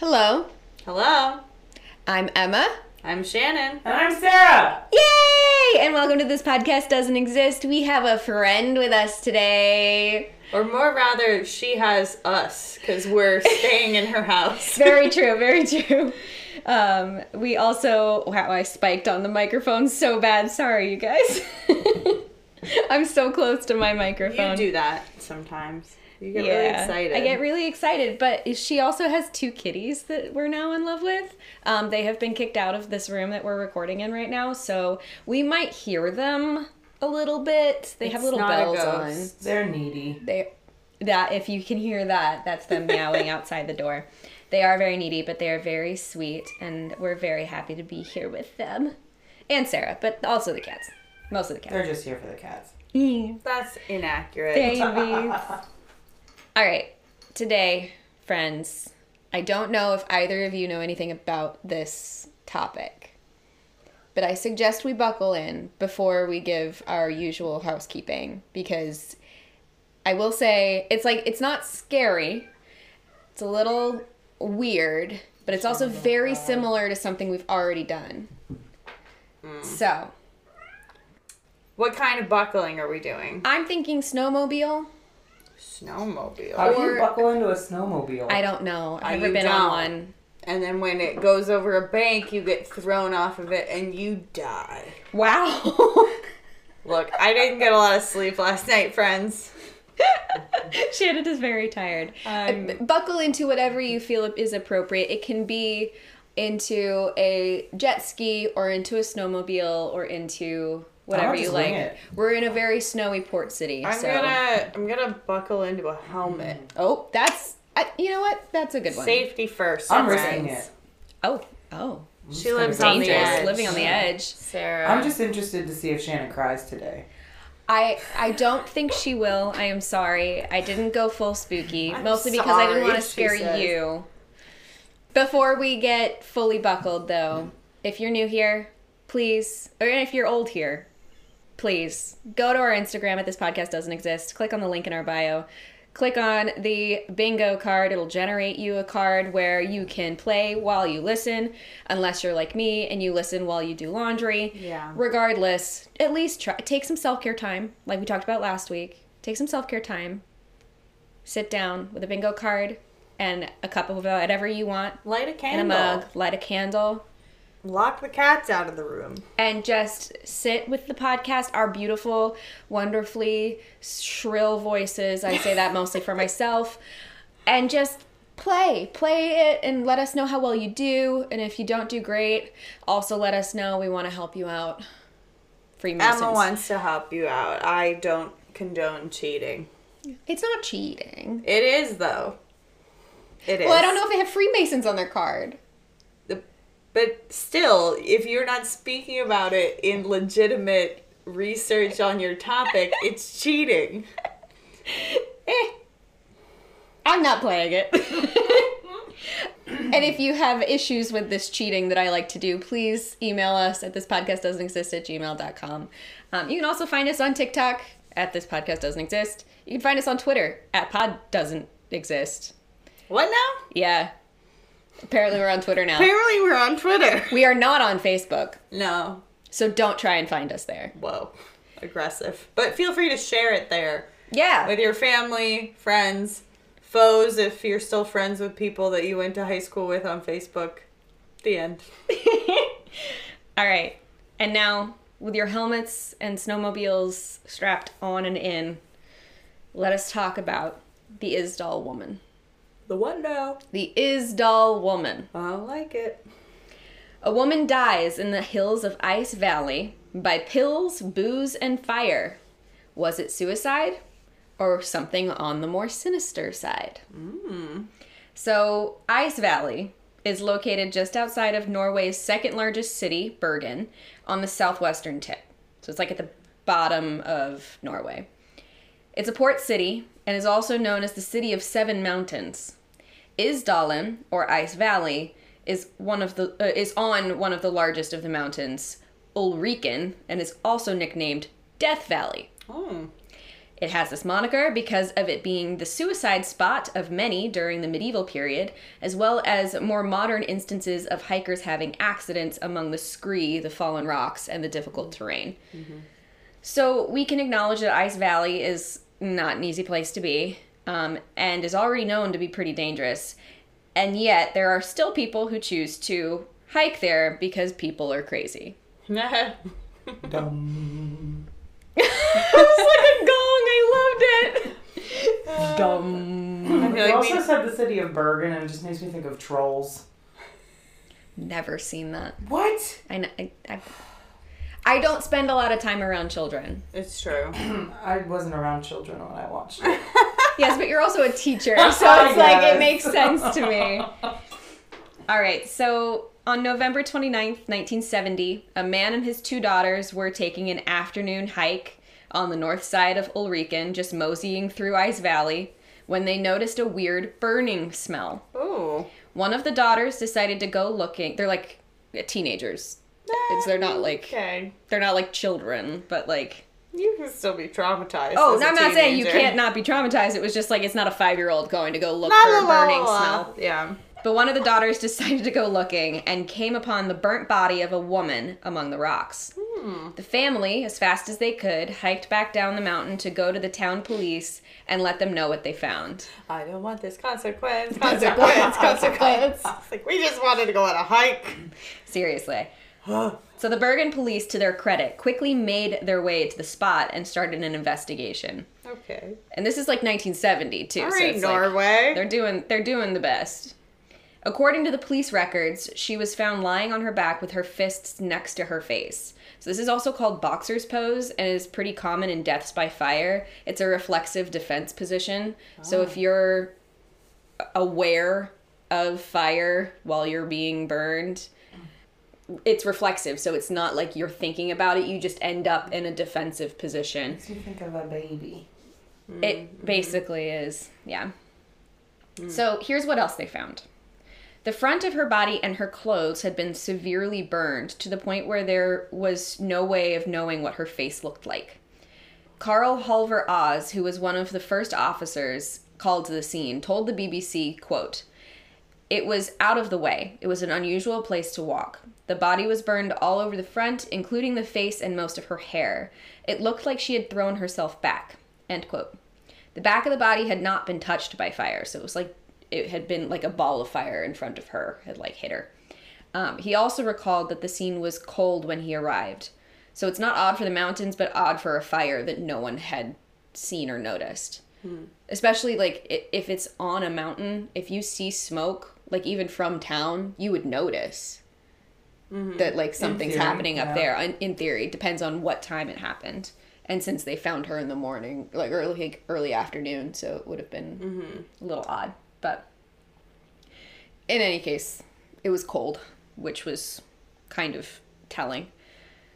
Hello, Hello, I'm Emma. I'm Shannon. And I'm Sarah. Yay! And welcome to This Podcast Doesn't Exist. We have a friend with us today. Or more rather, she has us because we're staying in her house. Very true, very true. Um, we also, wow, I spiked on the microphone so bad. Sorry, you guys. I'm so close to my microphone. You do that sometimes. You get really excited. I get really excited, but she also has two kitties that we're now in love with. Um, they have been kicked out of this room that we're recording in right now, so we might hear them a little bit. They have little not a bells on. They're needy. They that if you can hear that, that's them meowing outside the door. They are very needy, but they are very sweet, and we're very happy to be here with them. And Sarah, but also the cats. Most of the cats. They're just here for the cats. That's inaccurate. Babies. All right. Today, friends, I don't know if either of you know anything about this topic, but I suggest we buckle in before we give our usual housekeeping because I will say it's like it's not scary. It's a little weird, but it's also very similar to something we've already done. Hmm. So, What kind of buckling are we doing? I'm thinking snowmobile. Snowmobile. How do you buckle into a snowmobile? I don't know. I've never been on don't. one. And then when it goes over a bank, you get thrown off of it and you die. Wow. Look, I didn't get a lot of sleep last night, friends. Shannon is very tired. I'm- Uh, Buckle into whatever you feel is appropriate. It can be into a jet ski or into a snowmobile or into whatever you like. it. We're in a very snowy port city. I'm so. gonna I'm gonna buckle into a helmet. Mm. Oh, that's. I, you know what? That's a good one. Safety first. I'm friends. risking it. Oh, oh. She lives on the Dangerous. edge. Living on the edge. Sarah. I'm just interested to see if Shannon cries today. I I don't think she will. I am sorry. I didn't go full spooky, I'm mostly because I didn't want to scare says. you. Before we get fully buckled, though, if you're new here, please, or if you're old here, please go to our Instagram at this podcast doesn't exist. Click on the link in our bio. Click on the bingo card. It'll generate you a card where you can play while you listen, unless you're like me and you listen while you do laundry. Yeah. Regardless, at least try take some self care time, like we talked about last week. Take some self care time. Sit down with a bingo card and a cup of whatever you want light a and candle. a mug. Light a candle Lock the cats out of the room. and just sit with the podcast, our beautiful, wonderfully shrill voices. I say that mostly for myself. And just play. Play it and let us know how well you do. And if you don't do great, also let us know. We want to help you out. Freemasons. Emma wants to help you out. I don't condone cheating. It's not cheating. It is though. It is. Well, I don't know if they have Freemasons on their card. But still, if you're not speaking about it in legitimate research on your topic, it's cheating. Eh. I'm not playing it. and if you have issues with this cheating that I like to do, please email us at thispodcastdoesn'texist at gmail.com. Um, you can also find us on TikTok at this podcast doesn't exist. You can find us on Twitter at pod doesn't exist. What now? Yeah. Apparently we're on Twitter now. Apparently, we're on Twitter. We are not on Facebook, No. so don't try and find us there. Whoa. Aggressive. But feel free to share it there Yeah. with your family, friends, foes, if you're still friends with people that you went to high school with on Facebook. The end. All right. And now, with your helmets and snowmobiles strapped on and in, let us talk about the Isdal woman. The what now? The Isdal woman. I like it. A woman dies in the hills of Ice Valley by pills, booze, and fire. Was it suicide or something on the more sinister side? Hmm. So, Ice Valley is located just outside of Norway's second largest city, Bergen, on the southwestern tip. So, it's like at the bottom of Norway. It's a port city and is also known as the City of Seven Mountains. Isdalen, or Ice Valley, is one of the uh, is on one of the largest of the mountains, Ulriken, and is also nicknamed Death Valley. Oh. It has this moniker because of it being the suicide spot of many during the medieval period, as well as more modern instances of hikers having accidents among the scree, the fallen rocks, and the difficult terrain. So we can acknowledge that Ice Valley is not an easy place to be, um, and is already known to be pretty dangerous. And yet, there are still people who choose to hike there because people are crazy. Dum. it was like a gong. I loved it. Dum. feel You like also we- said the city of Bergen, and it just makes me think of trolls. Never seen that. What? I, kn- I, I, I don't spend a lot of time around children. It's true. I wasn't around children when I watched it. Yes, but you're also a teacher, so I it's like it makes sense to me. All right, so on November 29th, 1970, a man and his two daughters were taking an afternoon hike on the north side of Ulriken, just moseying through Ice Valley, when they noticed a weird burning smell. Ooh. One of the daughters decided to go looking. They're like teenagers. It's, they're not like Okay. they're not like children, but like You can still be traumatized. Oh, no, I'm not saying you can't not be traumatized. It was just like it's not a five year old going to go look La, for la, a burning la, smell. Yeah. But one of the daughters decided to go looking and came upon the burnt body of a woman among the rocks. Hmm. The family, as fast as they could, hiked back down the mountain to go to the town police and let them know what they found. I don't want this consequence. Consequence. consequence. Like we just wanted to go on a hike. Seriously. So the Bergen police, to their credit, quickly made their way to the spot and started an investigation. Okay. And this is like 1970 too. All so right, like- Norway. They're doing they're doing the best. According to the police records, she was found lying on her back with her fists next to her face. So this is also called boxer's pose and is pretty common in deaths by fire. It's a reflexive defense position. So if ah. you're aware of fire while you're being burned, it's reflexive. So it's not like you're thinking about it, you just end up in a defensive position. Makes me think of a baby. It mm-hmm. basically is, yeah. Mm. So here's what else they found. The front of her body and her clothes had been severely burned to the point where there was no way of knowing what her face looked like. Carl Halvor Aas, who was one of the first officers called to the scene, told the BBC, quote, it was out of the way. It was an unusual place to walk. The body was burned all over the front, including the face and most of her hair. It looked like she had thrown herself back. End quote. The back of the body had not been touched by fire, so it was like it had been like a ball of fire in front of her had like hit her. Um, he also recalled that the scene was cold when he arrived, so it's not odd for the mountains, but odd for a fire that no one had seen or noticed. Especially like if it's on a mountain, if you see smoke, like even from town, you would notice Mm-hmm. that like something's theory, happening up yeah. there. In, in theory, depends on what time it happened. And since they found her in the morning, like early like early afternoon, so it would have been mm-hmm. a little odd. But in any case, it was cold, which was kind of telling.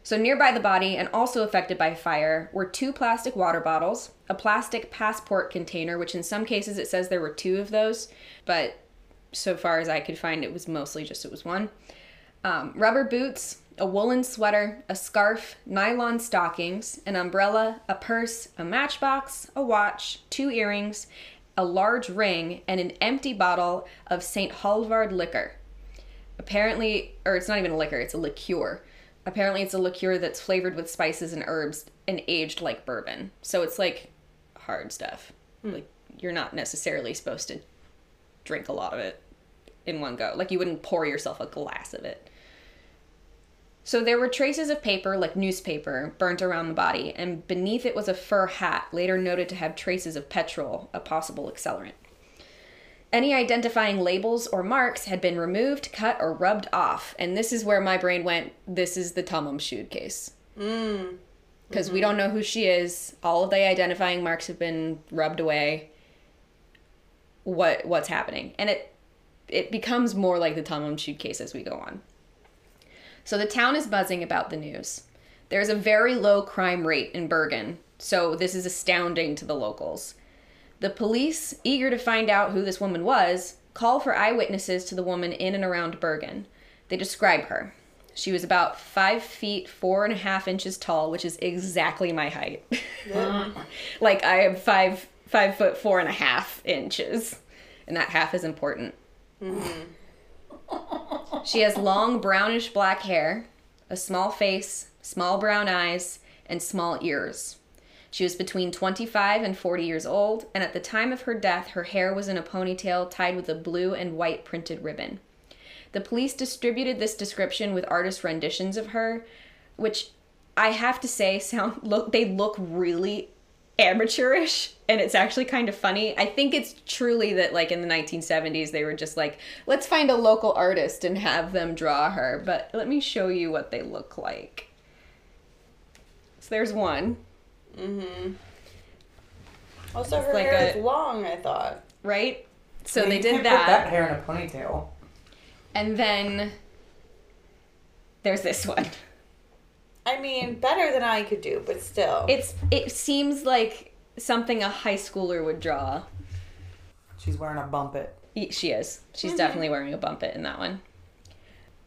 So nearby the body and also affected by fire were two plastic water bottles, a plastic passport container, which in some cases it says there were two of those, but so far as I could find, it was mostly just it was one. Um, rubber boots, a woolen sweater, a scarf, nylon stockings, an umbrella, a purse, a matchbox, a watch, two earrings, a large ring, and an empty bottle of St. Halvard liquor. Apparently, or it's not even a liquor, it's a liqueur. Apparently, it's a liqueur that's flavored with spices and herbs and aged like bourbon. So it's like hard stuff. Like, you're not necessarily supposed to drink a lot of it in one go. Like, you wouldn't pour yourself a glass of it. So there were traces of paper, like newspaper, burnt around the body, and beneath it was a fur hat, later noted to have traces of petrol, a possible accelerant. Any identifying labels or marks had been removed, cut, or rubbed off, and this is where my brain went. This is the Tamam Shud case. Mm. Because we mm-hmm. don't know who she is. All of the identifying marks have been rubbed away. What what's happening? And it it becomes more like the Tamam Shud case as we go on. So the town is buzzing about the news. There's a very low crime rate in Bergen, so this is astounding to the locals. The police, eager to find out who this woman was, call for eyewitnesses to the woman in and around Bergen. They describe her. She was about five feet four and a half inches tall, which is exactly my height. like I am five five foot four and a half inches, and that half is important. Mm-hmm. she has long brownish black hair, a small face, small brown eyes, and small ears. She was between 25 and 40 years old, and at the time of her death, her hair was in a ponytail tied with a blue and white printed ribbon. The police distributed this description with artist renditions of her, which I have to say sound look they look really amateurish and it's actually kind of funny. I think it's truly that like in the 1970s they were just like let's find a local artist and have them draw her, but let me show you what they look like. So there's one, Mhm. Also, her like hair a- is long. I thought. right? So Yeah, they you did can't that. Put that hair in a ponytail. And then there's this one. I mean, better than I could do, but still. It's it seems like something a high schooler would draw. She's wearing a bumpet. Y- She is. She's definitely wearing a bumpet in that one.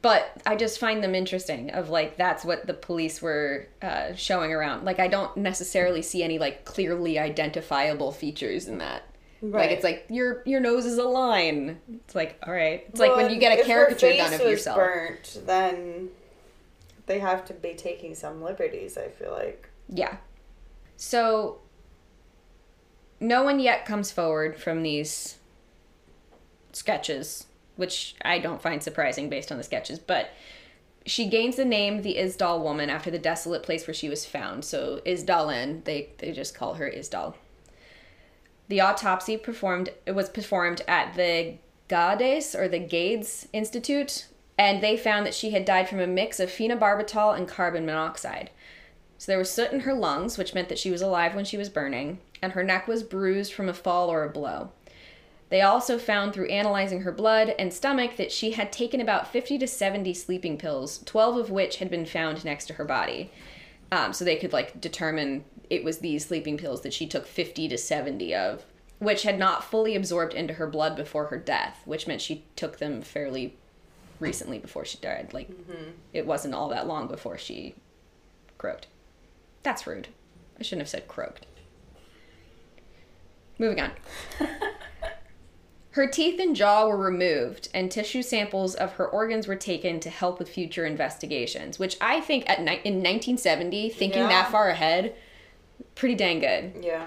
But I just find them interesting. Of like that's what the police were uh, showing around. Like I don't necessarily see any like clearly identifiable features in that. Right. Like it's like your your nose is a line. It's like all right. It's like when you get a if her caricature face done of was yourself. Burnt, then they have to be taking some liberties. I feel like. Yeah. So no one yet comes forward from these sketches, which I don't find surprising based on the sketches, but she gains the name the Isdal woman after the desolate place where she was found. So Isdalen, they they just call her Isdal. The autopsy performed it was performed at the Gades or the Gades Institute, and they found that she had died from a mix of phenobarbital and carbon monoxide. So there was soot in her lungs, which meant that she was alive when she was burning, and her neck was bruised from a fall or a blow. They also found through analyzing her blood and stomach that she had taken about 50 to 70 sleeping pills, 12 of which had been found next to her body. Um, so they could like determine it was these sleeping pills that she took 50 to 70 of, which had not fully absorbed into her blood before her death, which meant she took them fairly recently before she died. Like mm-hmm. it wasn't all that long before she croaked. That's rude. I shouldn't have said croaked. Moving on. Her teeth and jaw were removed, and tissue samples of her organs were taken to help with future investigations. Which I think at ni- in 1970, thinking Yeah. that far ahead, pretty dang good. Yeah.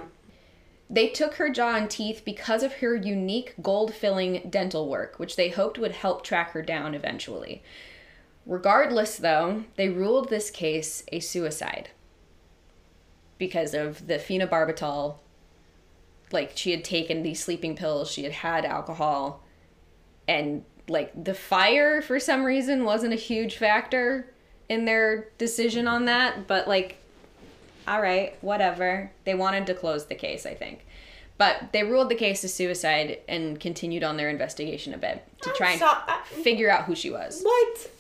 They took her jaw and teeth because of her unique gold filling dental work, which they hoped would help track her down eventually. Regardless, though, they ruled this case a suicide because of the phenobarbital. Like, she had taken these sleeping pills, she had had alcohol, and like the fire for some reason wasn't a huge factor in their decision on that, but like all right, whatever. They wanted to close the case, I think. But they ruled the case a suicide and continued on their investigation a bit to try and So- I- figure out who she was. What?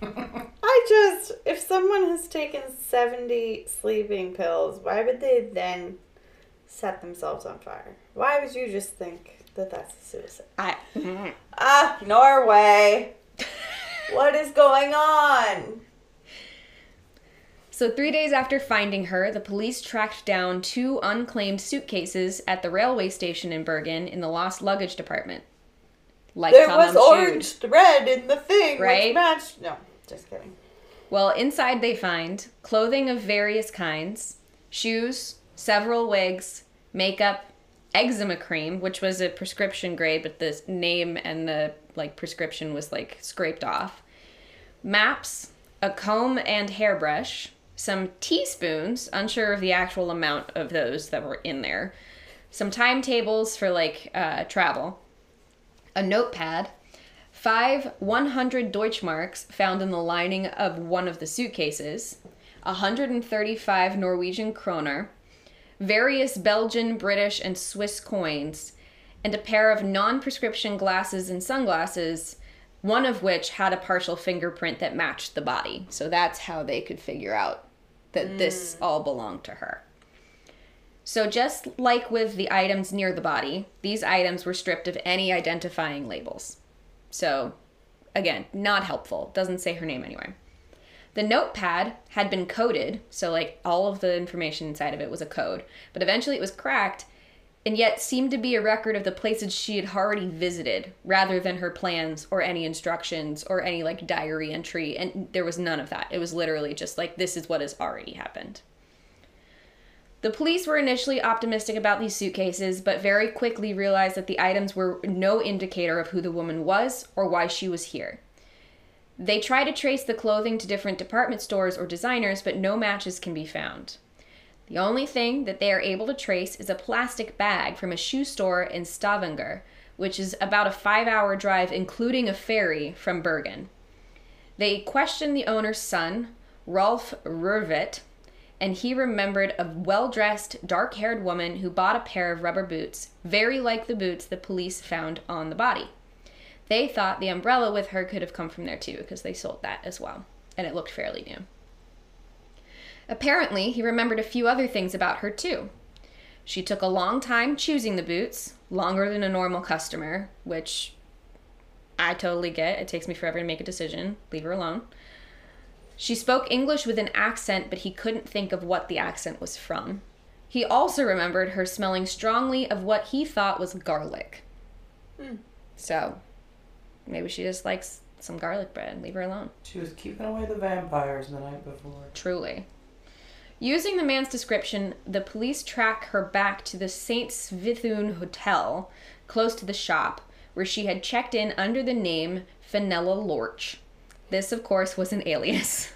I just, if someone has taken 70 sleeping pills, why would they then set themselves on fire? Why would you just think that that's a suicide? I, Ah, Norway. what is going on? So, three days after finding her, the police tracked down two unclaimed suitcases at the railway station in Bergen in the lost luggage department. Like There was orange thread in the thing, Right? matched. No, just kidding. Well, inside they find clothing of various kinds, shoes, several wigs, makeup, eczema cream, which was a prescription grade, but the name and the like prescription was like scraped off. Maps, a comb and hairbrush, some teaspoons, unsure of the actual amount of those that were in there, some timetables for like uh, travel, a notepad, five 100 Deutschmarks found in the lining of one of the suitcases, 135 Norwegian kroner, various Belgian, British, and Swiss coins, and a pair of non prescription glasses and sunglasses, one of which had a partial fingerprint that matched the body. So that's how they could figure out that this mm. all belonged to her. So, just like with the items near the body, these items were stripped of any identifying labels. So, again, not helpful. Doesn't say her name anywhere. The notepad had been coded, so like all of the information inside of it was a code, but eventually it was cracked and yet seemed to be a record of the places she had already visited rather than her plans or any instructions or any like diary entry and there was none of that. It was literally just like this is what has already happened. The police were initially optimistic about these suitcases, but very quickly realized that the items were no indicator of who the woman was or why she was here. They try to trace the clothing to different department stores or designers, but no matches can be found. The only thing that they are able to trace is a plastic bag from a shoe store in Stavanger, which is about a five hour drive, including a ferry, from Bergen. They questioned the owner's son, Rolf Rørvik, and he remembered a well dressed, dark haired woman who bought a pair of rubber boots, very like the boots the police found on the body. They thought the umbrella with her could have come from there too, because they sold that as well, and it looked fairly new. Apparently, he remembered a few other things about her too. She took a long time choosing the boots, longer than a normal customer, which I totally get. It takes me forever to make a decision. Leave her alone. She spoke English with an accent, but he couldn't think of what the accent was from. He also remembered her smelling strongly of what he thought was garlic. Hmm. So, maybe she just likes some garlic bread. Leave her alone. She was keeping away the vampires the night before. Truly. Using the man's description, the police track her back to the St. Svithun Hotel, close to the shop, where she had checked in under the name Fenella Lorch. This, of course, was an alias.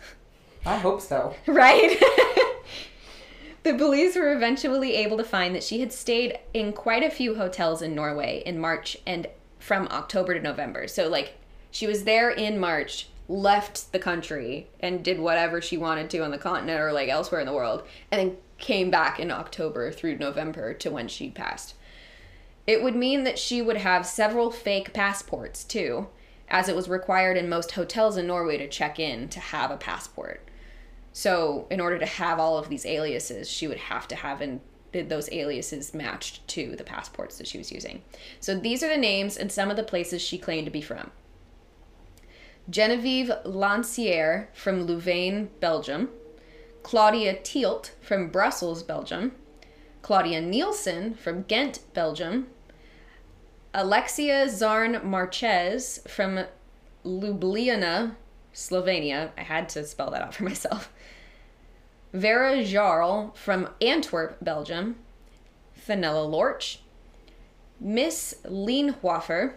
I hope so. right? the police were eventually able to find that she had stayed in quite a few hotels in Norway in March and from October to November. So, like, she was there in March, left the country, and did whatever she wanted to on the continent or like elsewhere in the world, and then came back in October through November to when she passed. It would mean that she would have several fake passports too, as it was required in most hotels in Norway to check in to have a passport. So, in order to have all of these aliases, she would have to have in, those aliases matched to the passports that she was using. So, these are the names and some of the places she claimed to be from. Genevieve Lancière from Louvain, Belgium. Claudia Tielt from Brussels, Belgium. Claudia Nielsen from Ghent, Belgium. Alexia Zarn Marchez from Ljubljana, Slovenia. I had to spell that out for myself. Vera Jarl from Antwerp, Belgium. Fenella Lorch. Miss Leenhofer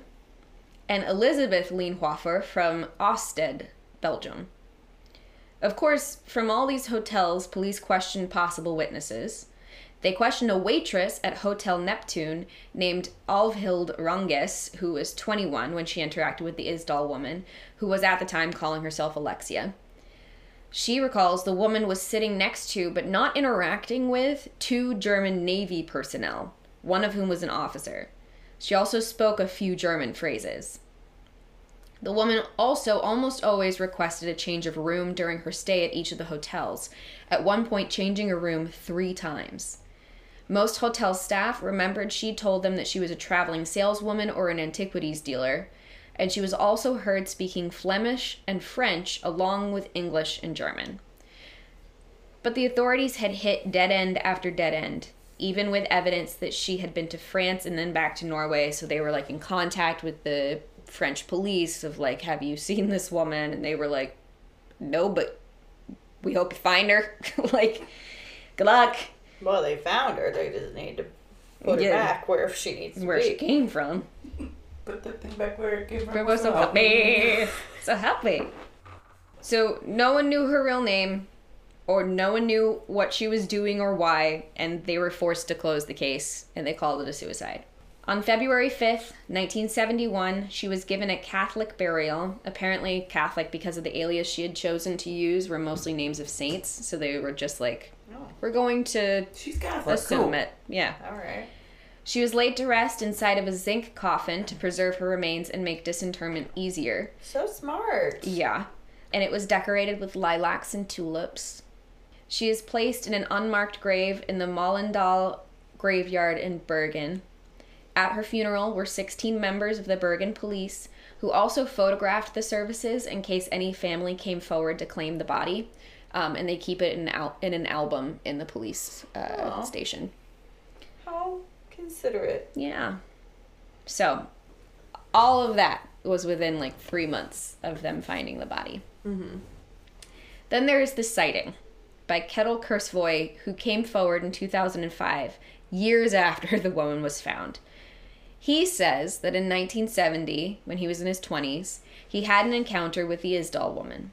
and Elizabeth Leenhofer from Ostend, Belgium. Of course, from all these hotels, police questioned possible witnesses. They questioned a waitress at Hotel Neptune named Alvhild Ranges, who was 21 when she interacted with the Isdal woman, who was at the time calling herself Alexia. She recalls the woman was sitting next to, but not interacting with, two German Navy personnel, one of whom was an officer. She also spoke a few German phrases. The woman also almost always requested a change of room during her stay at each of the hotels, at one point, changing a room three times. Most hotel staff remembered she told them that she was a traveling saleswoman or an antiquities dealer, and she was also heard speaking Flemish and French along with English and German. But the authorities had hit dead end after dead end, even with evidence that she had been to France and then back to Norway, so they were like in contact with the French police of like, have you seen this woman? And they were like, no, but we hope you find her. like, good luck. Well, they found her. They just need to put Yeah. her back where she needs to Where be. she came from. Put that thing back where it came from. Grandma, so help me. So help me. So no one knew her real name, or no one knew what she was doing or why, and they were forced to close the case, and they called it a suicide. On February 5th, 1971, she was given a Catholic burial. Apparently, Catholic because of the alias she had chosen to use were mostly names of saints, so they were just like, Oh, we're going to She's Catholic. assume cool. it. Yeah. all right. She was laid to rest inside of a zinc coffin to preserve her remains and make disinterment easier. So smart. Yeah. And it was decorated with lilacs and tulips. She is placed in an unmarked grave in the Mollendal graveyard in Bergen. At her funeral were 16 members of the Bergen police who also photographed the services in case any family came forward to claim the body. Um, and they keep it in, al- in an album in the police uh, station. How considerate. Yeah. So, all of that was within like three months of them finding the body. Mm-hmm. Then there is the sighting by Ketil Kversøy, who came forward in 2005, years after the woman was found. He says that in 1970, when he was in his 20s, he had an encounter with the Isdal woman.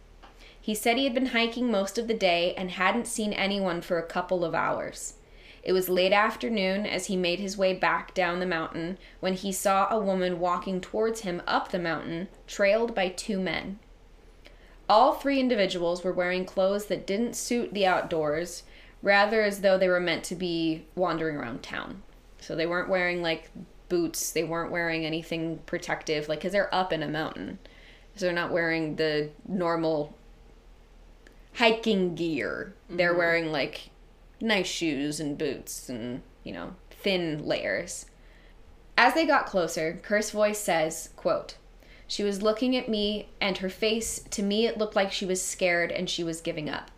He said he had been hiking most of the day and hadn't seen anyone for a couple of hours. It was late afternoon as he made his way back down the mountain when he saw a woman walking towards him up the mountain, trailed by two men. All three individuals were wearing clothes that didn't suit the outdoors, rather as though they were meant to be wandering around town. So they weren't wearing like boots, they weren't wearing anything protective, like, because they're up in a mountain. So they're not wearing the normal hiking gear. They're mm-hmm. wearing like nice shoes and boots and, you know, thin layers. As they got closer, Kversøy says, quote, She was looking at me, and her face, to me, it looked like she was scared and she was giving up.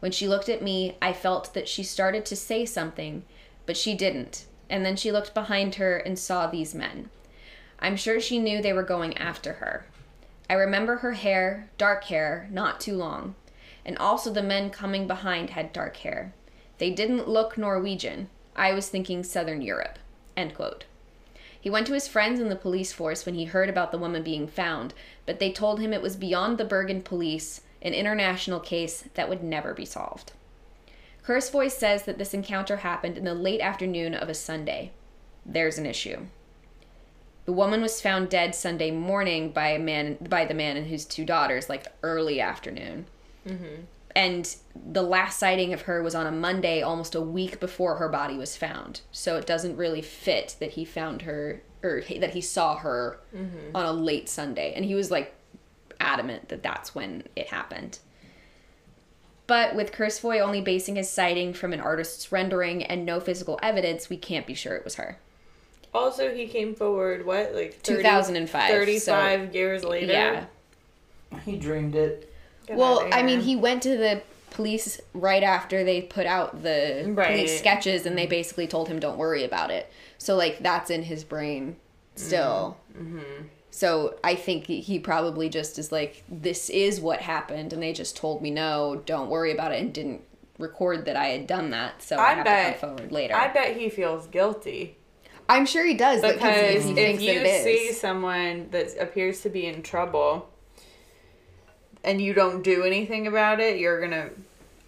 When she looked at me, I felt that she started to say something, but she didn't. And then she looked behind her and saw these men. I'm sure she knew they were going after her. I remember her hair, dark hair, not too long. And also the men coming behind had dark hair. They didn't look Norwegian. I was thinking Southern Europe. End quote. He went to his friends in the police force when he heard about the woman being found, but they told him it was beyond the Bergen police, an international case that would never be solved. Voice says that this encounter happened in the late afternoon of a Sunday. There's an issue. The woman was found dead Sunday morning by a man by the man and his two daughters, like early afternoon. Mm-hmm. And the last sighting of her was on a Monday, almost a week before her body was found. So it doesn't really fit that he found her or that he saw her mm-hmm. on a late Sunday. And he was like adamant that that's when it happened. But with Kversøy only basing his sighting from an artist's rendering and no physical evidence, we can't be sure it was her. Also, he came forward, what, like 30 2005, so- 35 years later? Yeah. He dreamed it. Get Well, I mean, he went to the police right after they put out the Right. police sketches and they basically told him don't worry about it. So like that's in his brain still. Mm-hmm. So I think he- probably just is like this is what happened and they just told me no, don't worry about it and didn't record that I had done that. So I, I have bet- to come forward later. I bet he feels guilty. I'm sure he does because Because he if you see someone that appears to be in trouble and you don't do anything about it, you're gonna,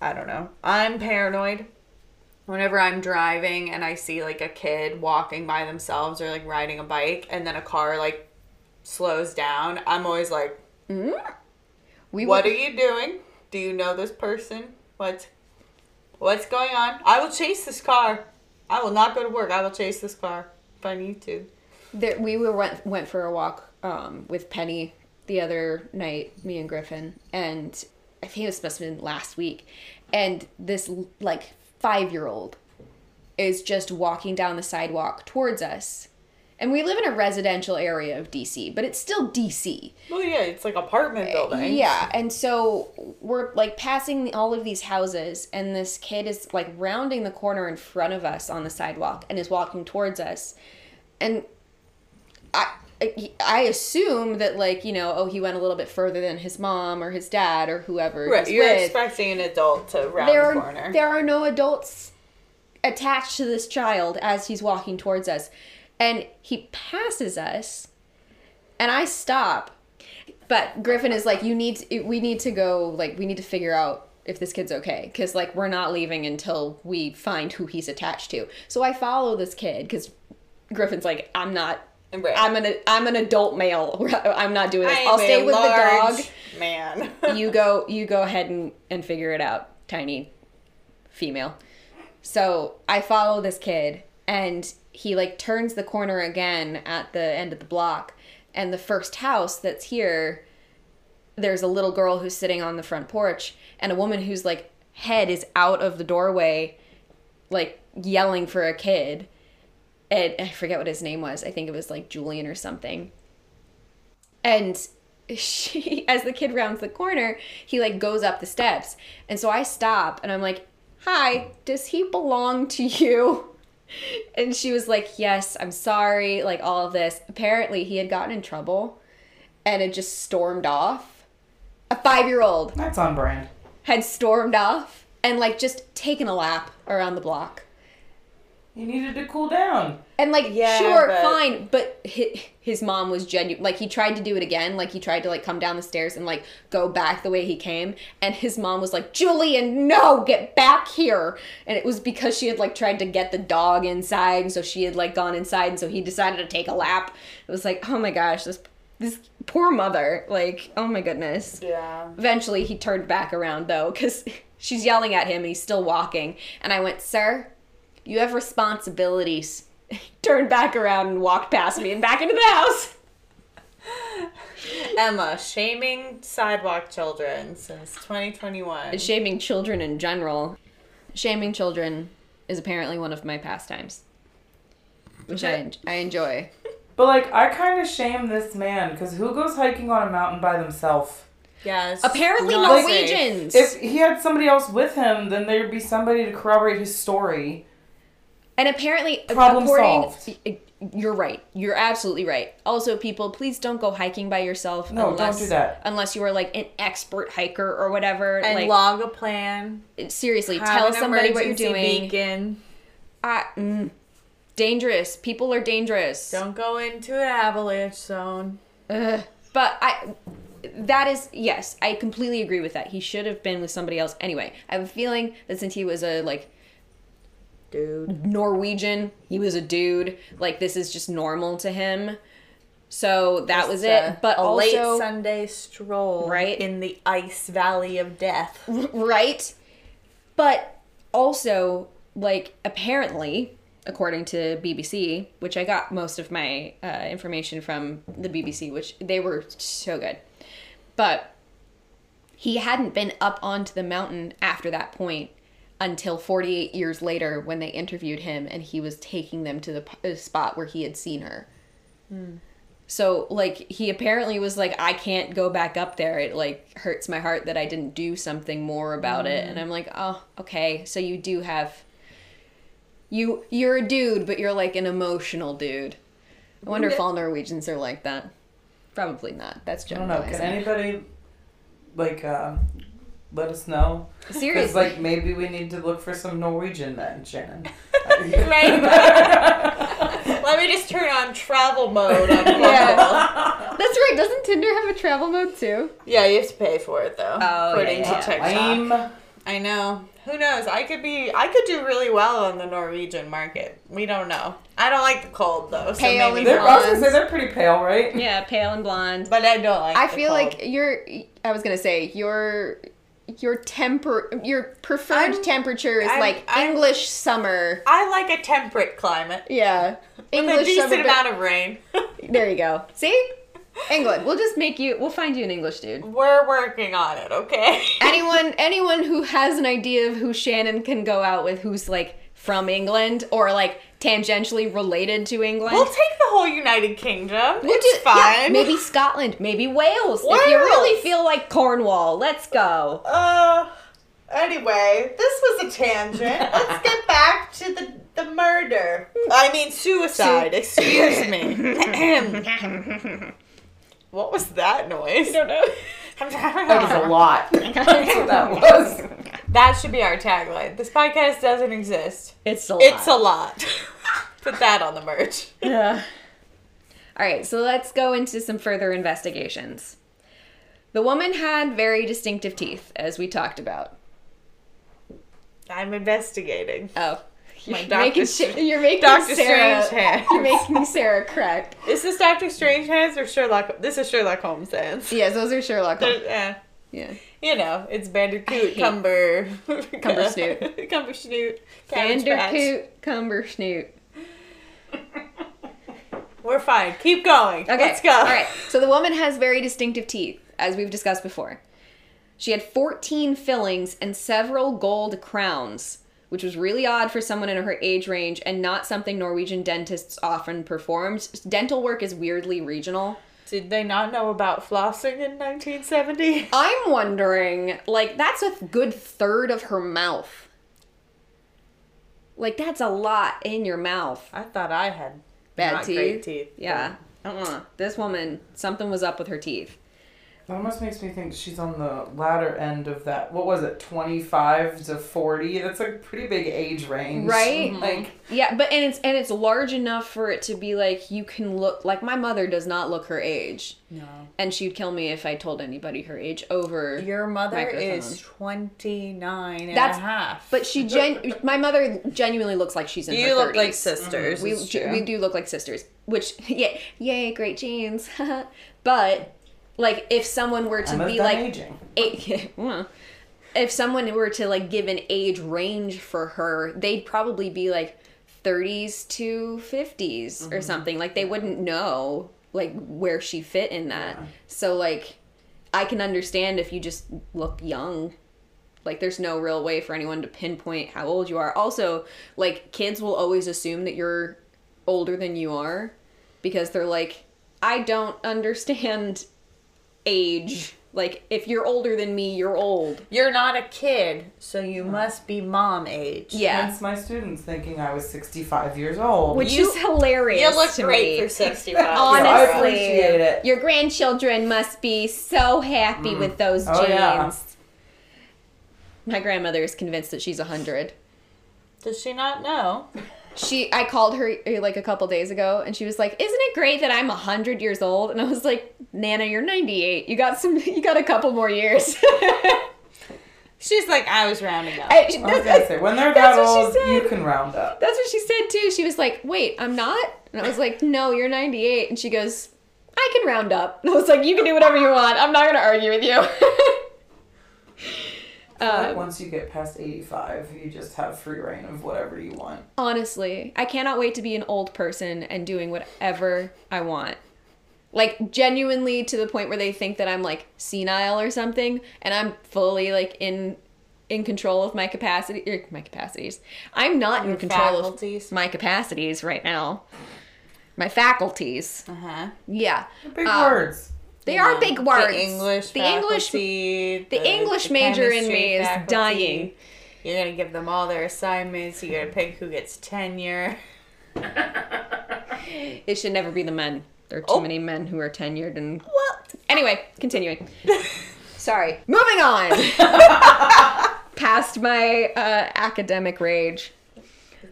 I don't know. I'm paranoid. Whenever I'm driving and I see like a kid walking by themselves or like riding a bike and then a car like slows down, I'm always like, We what are you doing? Do you know this person? What's what's going on? I will chase this car. I will not go to work. I will chase this car if I need to. There, we were went, went for a walk um, with Penny the other night, me and Griffin, and I think this must have been last week. And this like five year old is just walking down the sidewalk towards us. And we live in a residential area of DC, but it's still DC. Well, yeah, it's like apartment eh, building. Yeah, and so we're like passing all of these houses, and this kid is like rounding the corner in front of us on the sidewalk and is walking towards us. And I, I assume that like you know, oh, he went a little bit further than his mom or his dad or whoever Right, he's you're with. expecting an adult to round there the are corner. there are no adults attached to this child as he's walking towards us, and he passes us, and I stop. But Griffin is like, you need, to, we need to go, like, we need to figure out if this kid's okay, because like we're not leaving until we find who he's attached to. So I follow this kid because Griffin's like, I'm not. Right. I'm an I'm an adult male. I'm not doing this. I'll stay with the dog Man. you go you go ahead and, and figure it out tiny female so i follow this kid and he like turns the corner again at the end of the block and the first house that's here there's a little girl who's sitting on the front porch and a woman whose like head is out of the doorway like yelling for a kid and I forget what his name was. I think it was like Julian or something. And she, as the kid rounds the corner, he like goes up the steps, and so I stop and I'm like, "Hi, does he belong to you?" And she was like, "Yes, I'm sorry." Like all of this. Apparently, he had gotten in trouble, and had just stormed off. A five year old That's on brand. had stormed off and like just taken a lap around the block. He needed to cool down. And like, Yeah, sure, but- fine, but his, his mom was genuine. Like, he tried to do it again. Like, he tried to like come down the stairs and like go back the way he came. And his mom was like, "Julian, no, get back here!" And it was because she had like tried to get the dog inside, and so she had like gone inside, and so he decided to take a lap. It was like, oh my gosh, this this poor mother. Like, oh my goodness. Yeah. Eventually, he turned back around though, because she's yelling at him and he's still walking. And I went, Sir, you have responsibilities. He turned back around and walked past me and back into the house. Emma, shaming sidewalk children since 2021. Shaming children in general. Shaming children is apparently one of my pastimes, which I, I enjoy. But like, I kind of shame this man because who goes hiking on a mountain by themselves? yeah, it's Apparently, not safe. Norwegians. If he had somebody else with him, then there'd be somebody to corroborate his story. And apparently, Problem according, solved. You're right. You're absolutely right. Also, people, please don't go hiking by yourself. No, don't unless, do that. Unless you are like an expert hiker or whatever. And like, log a plan. seriously, have tell an somebody what you're doing. Beacon. I, mm, dangerous. People are dangerous. Don't go into an avalanche zone. Ugh. But I, that is yes, I completely agree with that. He should have been with somebody else anyway. I have a feeling that since he was a like Dude. Norwegian, he was a dude. Like this is just normal to him. So that was Just it. But a also, late Sunday stroll, Right? in the ice valley of death. right? But also, like, apparently, according to BBC, which I got most of my uh, information from the BBC, which they were so good. But he hadn't been up onto the mountain after that point until 48 years later when they interviewed him and he was taking them to the p- uh, spot where he had seen her. So like he apparently was like I can't go back up there. It like hurts my heart that I didn't do something more about it. And I'm like, "Oh, okay. So you do have you you're a dude, but you're like an emotional dude." I wonder if all Norwegians are like that. Probably not. That's I don't know. Can anybody like uh, let us know? Because Seriously. like maybe we need to look for some Norwegian then, Shannon. Right? Let me just turn on travel mode on Yeah. That's right. Doesn't Tinder have a travel mode too? Yeah, you have to pay for it though. Oh, according yeah, to yeah. TikTok. Lame. I know. Who knows? I could be. I could do really well on the Norwegian market. We don't know. I don't like the cold though. So Pale maybe and They're, not. I was gonna say they're pretty pale, right? Yeah, pale and blonde. But I don't like. I the feel cold. like your I was gonna say your your temper your preferred I'm- temperature is I'm- like I'm- English summer. I like a temperate climate Yeah, with English a decent summer. amount of rain. there you go. See, England. We'll just make you. We'll find you an English dude. We're working on it. Okay. Anyone anyone who has an idea of who Shannon can go out with, who's like from England or like tangentially related to England. We'll take the whole United Kingdom. We'll it's do- yeah, fine. maybe Scotland, maybe Wales. If you really feel like Cornwall, let's go. Uh. Anyway, this was a tangent. Let's get back to the the murder. I mean suicide. Excuse me. what was that noise? I don't know. That was a lot. That's what that was. That should be our tagline. This podcast doesn't exist. It's a lot. It's a lot. Put that on the merch. Yeah. All right, so let's go into some further investigations. The woman had very distinctive teeth, as we talked about. I'm investigating. Oh, you're My making, Str- you're making Doctor Sarah. Strange hands. You're making Sarah correct. Is this Doctor Strange hands or Sherlock? This is Sherlock Holmes hands. Yes, those are Sherlock Holmes. There- yeah. Yeah. You know, it's Bandicoot, Cumber, Cumbersnoot. Cumbersnoot, Cabbage Patch. Bandicoot, Cumber Snoot. We're fine. Keep going. Okay. Let's go. All right. So the woman has very distinctive teeth, as we've discussed before. She had 14 fillings and several gold crowns, which was really odd for someone in her age range and not something Norwegian dentists often performed. Dental work is weirdly regional. Did they not know about flossing in 1970? I'm wondering, like, that's a good third of her mouth. Like, that's a lot in your mouth. I thought I had Bad teeth. teeth. Yeah. Uh-uh. This woman, something was up with her teeth. That almost makes me think she's on the latter end of that. What was it, 25 to 40? That's a pretty big age range. Right? Mm-hmm. Like, Yeah, but and it's and it's large enough for it to be like you can look like my mother does not look her age. No. And she'd kill me if I told anybody her age over Your mother Microphone. is 29 and That's- a half. But she gen my mother genuinely looks like she's in you her look 30s. like sisters. we it's true. we do look like sisters, which yeah, yay, great genes. but like if someone were to Emma's be like aging. eight, well, if someone were to like give an age range for her, they'd probably be like 30s to 50s or mm-hmm. something. Like they wouldn't know like where she fit in that. So like I can understand if you just look young. Like there's no real way for anyone to pinpoint how old you are. Also, like kids will always assume that you're older than you are because they're like I don't understand age. Like if you're older than me, you're old. You're not a kid, so you must be mom age. Yeah. Hence my students thinking I was 65 years old. Which You- is hilarious. You look to great me. for 65. Honestly, I appreciate it. your grandchildren must be so happy mm. with those Oh, genes. yeah. My grandmother is convinced that she's 100. Does she not know? She I called her uh, like a couple days ago and she was like, "Isn't it great that I'm 100 years old?" And I was like, "Nana, you're 98. You got some you got a couple more years." She's like, I was rounding up. I- I was gonna say, when they're that That's she old, said. you can round up. That's what she said too. She was like, "Wait, I'm not." And I was like, "No, you're 98." And she goes, "I can round up." And I was like, "You can do whatever you want. I'm not going to argue with you." Like, uh, once you get past 85, you just have free reign of whatever you want. honestly, I cannot wait to be an old person and doing whatever I want. Like genuinely to the point where they think that I'm like senile or something and I'm fully like in in control of my capacity er, my capacities. I'm not in control faculties. of my capacities right now. My faculties. Uh huh. Yeah. Big Uh, words. They are big words. The English, The English the English major in me is faculty. dying. You're gonna give them all their assignments. You gotta pick who gets tenure. It should never be the men. There are too Oh. many men who are tenured and What? Anyway, continuing. Sorry. Moving on. Past my uh, academic rage.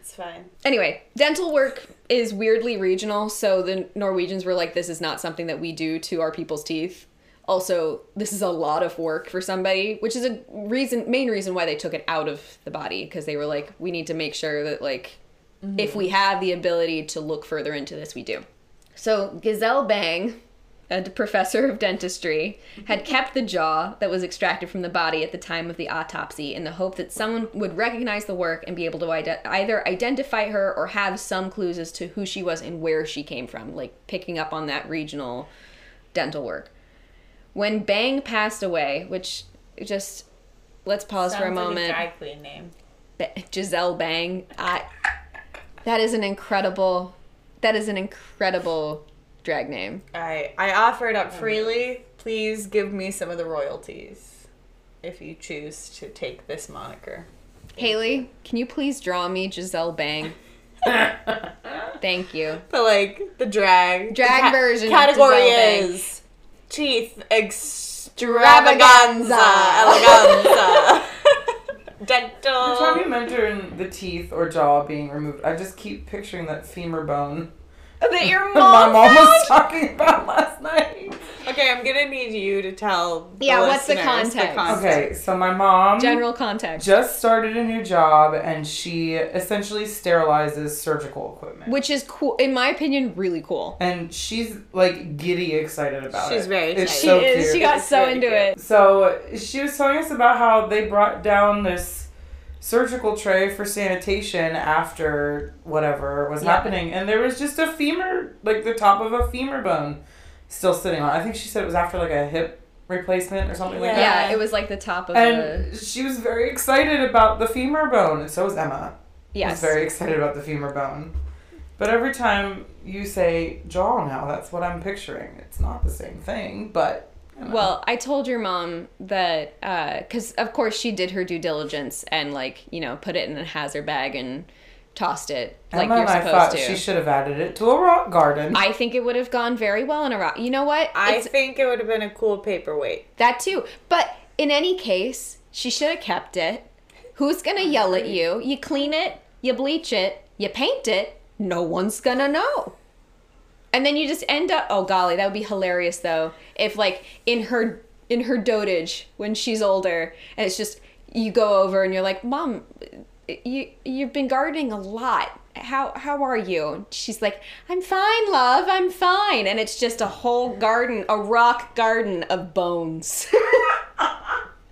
It's fine. Anyway, dental work is weirdly regional, so the Norwegians were like, this is not something that we do to our people's teeth. Also, this is a lot of work for somebody, which is a reason, main reason why they took it out of the body, because they were like, we need to make sure that, like, if we mm-hmm. have the ability to look further into this, we do. So, Gazelle Bang, Uh, a d- professor of dentistry, had kept the jaw that was extracted from the body at the time of the autopsy in the hope that someone would recognize the work and be able to ide- either identify her or have some clues as to who she was and where she came from, like picking up on that regional dental work. When Bang passed away, which just let's pause for a Sounds like moment. dry queen name. Giselle Bang. I, that is an incredible. That is an incredible drag name. I I offer it up freely. Please give me some of the royalties, if you choose to take this moniker. Haley, can you please draw me Giselle Bang? Thank you. But like the drag Drag the version of category Bang. is teeth extravaganza eleganza dental. Every time you mention the teeth or jaw being removed, I just keep picturing that femur bone That your my mom, mom was talking about last night. Okay, I'm gonna need you to tell. the Yeah, what's the listeners context? Okay, so my mom General context, just started a new job and she essentially sterilizes surgical equipment. which is cool, in my opinion, really cool. and she's like giddy excited about it. She's very It's excited. so she is. cute. She got It's so into cute. it. So she was telling us about how they brought down this surgical tray for sanitation after whatever was Yeah. happening, and there was just a femur, like the top of a femur bone, still sitting on. I think she said it was after like a hip replacement or something like Yeah. that. Yeah, it was like the top of the. And she was very excited about the femur bone, and so was Emma. Yes. Was very excited about the femur bone. But every time you say jaw now, that's what I'm picturing. It's not the same thing, but. You know. Well, I told your mom that uh, because of course she did her due diligence and like you know put it in a hazard bag and tossed it like Emma you're and I thought to. she should have added it to a rock garden. I think it would have gone very well in a rock. You know what? I It's- think it would have been a cool paperweight. that too. But in any case, she should have kept it. Who's gonna yell at you? You clean it, you bleach it, you paint it. No one's gonna know. And then you just end up. Oh golly, that would be hilarious though. If like in her in her dotage when she's older, and it's just you go over and you're like, Mom, you you've been gardening a lot. How how are you? She's like, I'm fine, love. I'm fine. And it's just a whole garden, a rock garden of bones.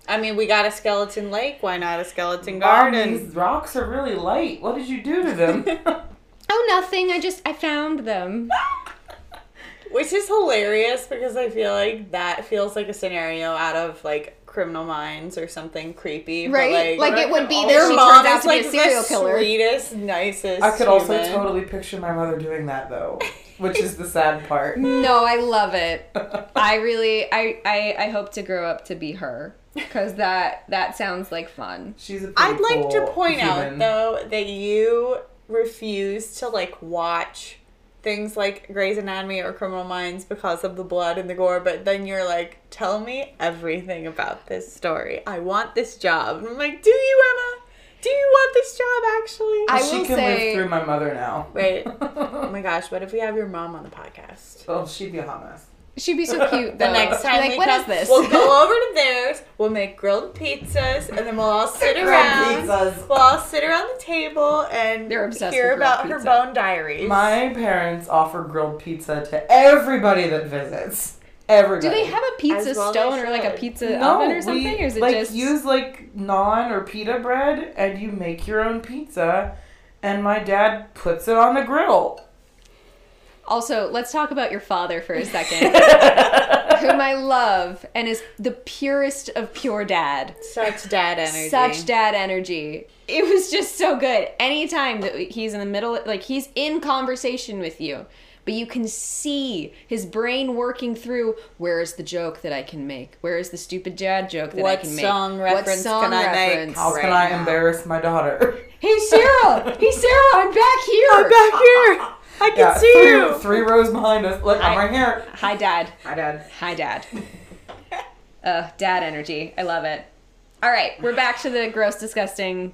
I mean, we got a skeleton lake. Why not a skeleton Mom, garden? these rocks are really light. What did you do to them? oh, nothing. I just I found them. Which is hilarious because I feel like that feels like a scenario out of like Criminal Minds or something creepy. but, Right? Like, it would be that she mom turns out is to be like a serial the killer. sweetest, nicest. I could also human. totally picture my mother doing that though, which is the sad part. No, I love it. I really I I, I hope to grow up to be her because that that sounds like fun. She's a pretty I'd like to cool point out though that you refuse to like watch things like Grey's Anatomy or Criminal Minds because of the blood and the gore, but then you're like, tell me everything about this story. I want this job. And I'm like, do you, Emma? Do you want this job actually? I she will can say- live through my mother now. Wait. Oh my gosh, what if we have your mom on the podcast? well, she'd be a hot mess. She'd be so cute. The next time like, we what come, is this? we'll go over to theirs. We'll make grilled pizzas, and then we'll all sit Grilled around. pizzas. We'll all sit around the table and They're obsessed hear with grilled about her pizza. bone diaries. My parents offer grilled pizza to everybody that visits. Everybody. Do they have a pizza As well they stone or like a should. pizza no, oven or something, we, or is it like just use like naan or pita bread and you make your own pizza, and my dad puts it on the grill. Also, let's talk about your father for a second, whom I love and is the purest of pure dad. Such dad energy. Such dad energy. It was just so good. Anytime that he's in the middle, like he's in conversation with you, but you can see his brain working through where is the joke that I can make? Where is the stupid dad joke that I can make? song reference can I make? How Right can I now. embarrass my daughter? Hey Sarah! hey Sarah, I'm back here! I'm back here. I can Yeah, see three, you. three rows behind us. Look, I'm right here. Hi dad. Hi, Dad. Hi, Dad. uh, dad energy. I love it. All right, we're back to the gross, disgusting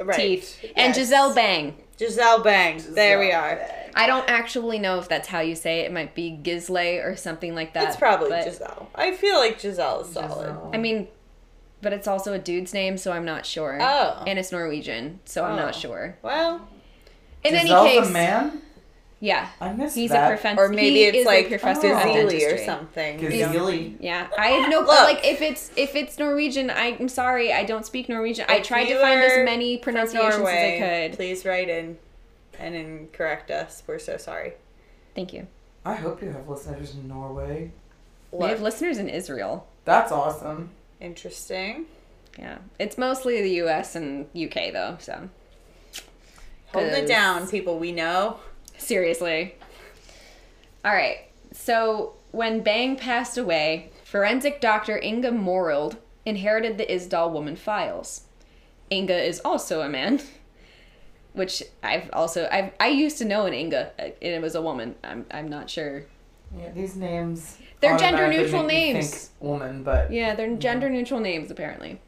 Right. teeth. And Giselle Bang. Giselle Bang. There we are. I don't actually know if that's how you say it. It might be Gisley or something like that. It's probably but- Giselle. I feel like Giselle is solid. Giselle. I mean, but it's also a dude's name, so I'm not sure. Oh. And it's Norwegian, so I'm Oh. not sure. Well, In Giselle's any case, a man? Yeah, I missed he's that. a professor. or maybe he it's like a professor of Oh. Zili dentistry. or something. Gazili. Yeah, I have no. Look. like if it's if it's Norwegian, I'm sorry, I don't speak Norwegian. I tried to find as many From pronunciations as I could. Please write in and then correct us. We're so sorry. Thank you. I hope you have listeners in Norway. We have listeners in Israel. That's awesome. interesting. Yeah, it's mostly the U.S. and UK though. So Holding it down, people we know. Seriously. All right. So when Bang passed away, forensic doctor Inga Morild inherited the Isdal woman files. Inga is also a man, which I've also I've I used to know an Inga, uh, and it was a woman. I'm I'm not sure. Yeah, these names. They're gender-neutral names. think Woman, but Yeah, they're gender neutral names apparently.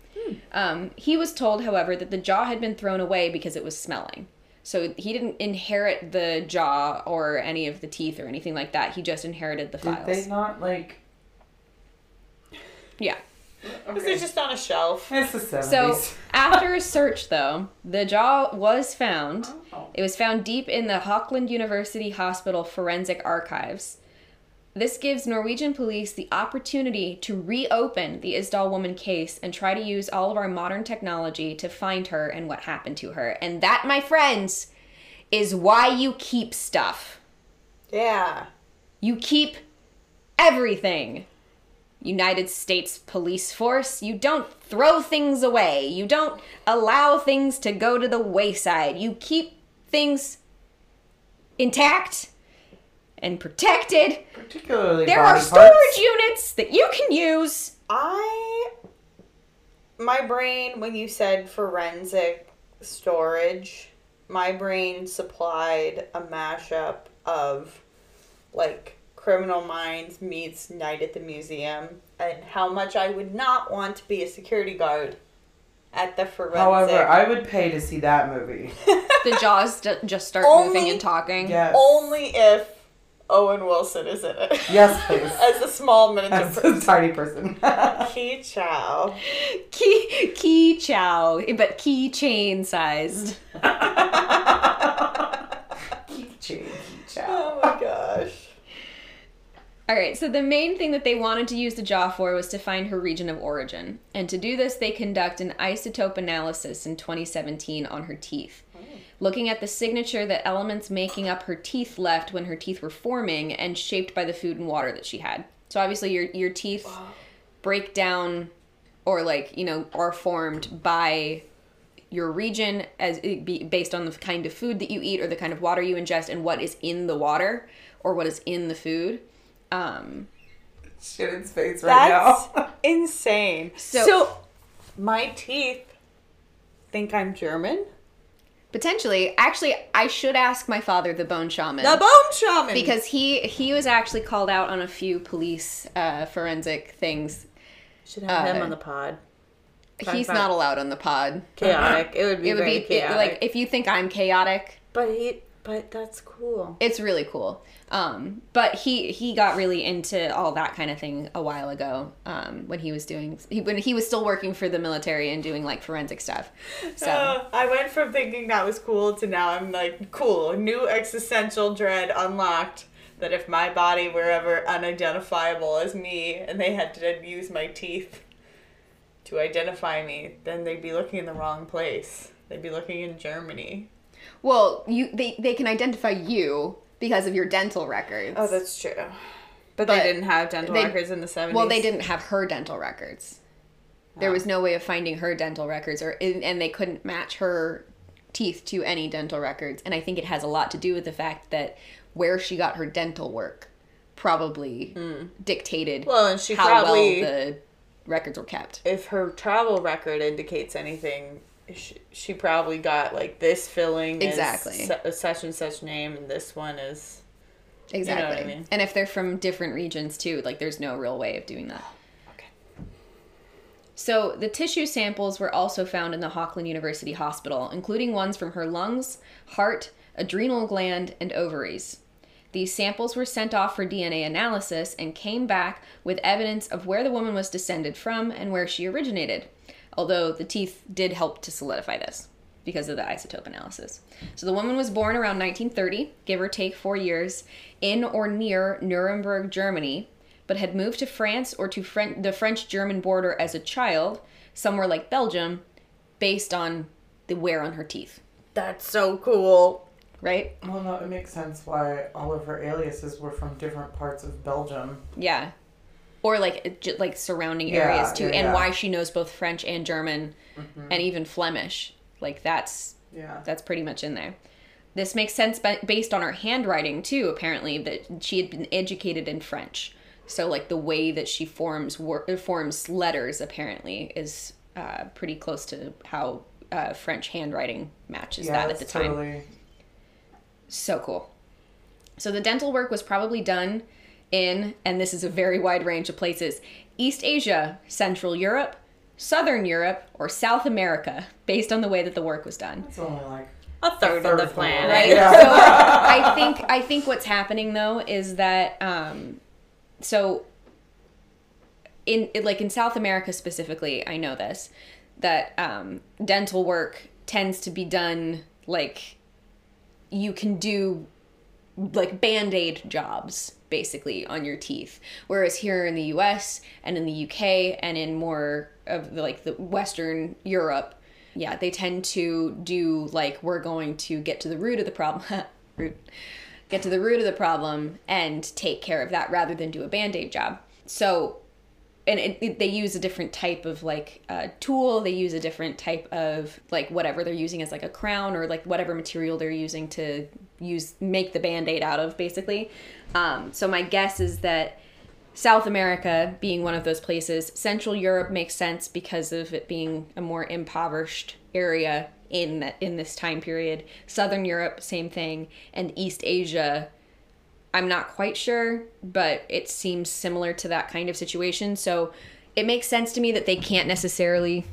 Um, he was told, however, that the jaw had been thrown away because it was smelling. So he didn't inherit the jaw or any of the teeth or anything like that. He just inherited the files. did files. they not like? Yeah. Is it just on a shelf? It's the So after a search, though, the jaw was found. Oh. It was found deep in the Haukeland University Hospital forensic archives. This gives Norwegian police the opportunity to reopen the Isdal woman case and try to use all of our modern technology to find her and what happened to her. And that, my friends, is why you keep stuff. Yeah. You keep everything. United States police force. You don't throw things away. You don't allow things to go to the wayside. You keep things intact and protected. Particularly There body are storage parts. units that you can use. I my brain when you said forensic storage, my brain supplied a mashup of like Criminal Minds meets Night at the Museum and how much I would not want to be a security guard at the forensic. However, I would pay to see that movie. The jaws d- just start Only- moving and talking. Yes. only if Owen Wilson is in it. Yes, please. As a small miniature As a person. tiny person. Key Chow. Key key chow, but keychain sized. Keychain, keychain. Oh my gosh. All right, so the main thing that they wanted to use the jaw for was to find her region of origin. And to do this, they conduct an isotope analysis in 2017 on her teeth, oh. looking at the signature that elements making up her teeth left when her teeth were forming and shaped by the food and water that she had. So obviously, your your teeth break down, or like you know, are formed by your region as it be based on the kind of food that you eat or the kind of water you ingest and what is in the water or what is in the food. Um, Shannon's face right That's now. insane. So- So, my teeth think I'm German. potentially, actually, I should ask my father, the bone shaman, The bone shaman. because he he was actually called out on a few police uh, forensic things. should have uh, him on the pod. Fun He's fact. not allowed on the pod. Chaotic. It would be It would very be it- chaotic. like if you think I'm chaotic, but he. But that's cool. it's really cool. Um, but he he got really into all that kind of thing a while ago um, when he was doing he, when he was still working for the military and doing like forensic stuff. So Uh, I went from thinking that was cool to now I'm like, cool, new existential dread unlocked. That if my body were ever unidentifiable as me and they had to use my teeth to identify me, then they'd be looking in the wrong place. They'd be looking in Germany. Well, you they they can identify you because of your dental records. Oh, that's true. But, But they didn't have dental they- records in the 70s. Well, they didn't have her dental records. There oh. was no way of finding her dental records, or and they couldn't match her teeth to any dental records. And I think it has a lot to do with the fact that where she got her dental work probably hmm. dictated Well, and she how probably- well the records were kept. If her travel record indicates anything, she, she probably got like this filling Exactly. is su- uh, such and such name, and this one is. Exactly. I mean? And if they're from different regions too, like there's no real way of doing that. Okay. So the tissue samples were also found in the Haukeland University Hospital, including ones from her lungs, heart, adrenal gland, and ovaries. These samples were sent off for DNA analysis and came back with evidence of where the woman was descended from and where she originated, although the teeth did help to solidify this because of the isotope analysis. So the woman was born around 1930, give or take four years, in or near Nuremberg, Germany, but had moved to France or to Fren- the French German border as a child, somewhere like Belgium, based on the wear on her teeth, That's so cool. right? Well, no, it makes sense why all of her aliases were from different parts of Belgium. Yeah. Or like like surrounding Yeah, areas too, yeah, and yeah. why she knows both French and German, and even Flemish. Like that's Yeah. that's pretty much in there. This makes sense ba- based on her handwriting too. Apparently, that she had been educated in French, so like the way that she forms wor- forms letters apparently is uh, pretty close to how uh, French handwriting matches that at the time. totally. So cool. So the dental work was probably done in, and this is a very wide range of places East Asia, Central Europe, Southern Europe, or South America, based on the way that the work was done. It's only like A third, third of the of the planet. Right? Yeah. So I think I think what's happening though is that um, so in like in South America specifically, I know this that um, dental work tends to be done like you can do like band-aid jobs basically on your teeth. Whereas here in the US and in the UK and in more of the, like the western Europe yeah they tend to do like we're going to get to the root of the problem root get to the root of the problem and take care of that rather than do a band-aid job. So and it, it- they use a different type of like uh, tool. They use a different type of like whatever they're using as like a crown or like whatever material they're using to use make the band aid out of, basically. Um, so my guess is that South America being one of those places, Central Europe makes sense because of it being a more impoverished area in that in this time period. Southern Europe, same thing, and East Asia. I'm not quite sure, but it seems similar to that kind of situation. So it makes sense to me that they can't necessarily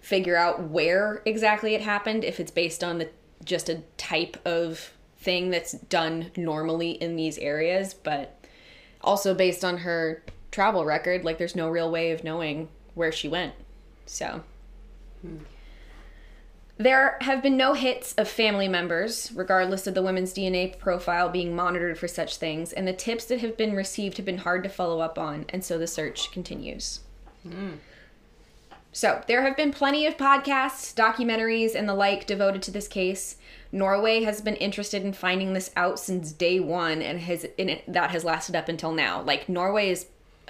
figure out where exactly it happened if it's based on the just a type of thing that's done normally in these areas, but also based on her travel record, like there's no real way of knowing where she went. So hmm. There have been no hits of family members, regardless of the women's DNA profile being monitored for such things, and the tips that have been received have been hard to follow up on, and so the search continues. So, there have been plenty of podcasts, documentaries, and the like devoted to this case. Norway has been interested in finding this out since day one, and has and it, that has lasted up until now. Like Norway is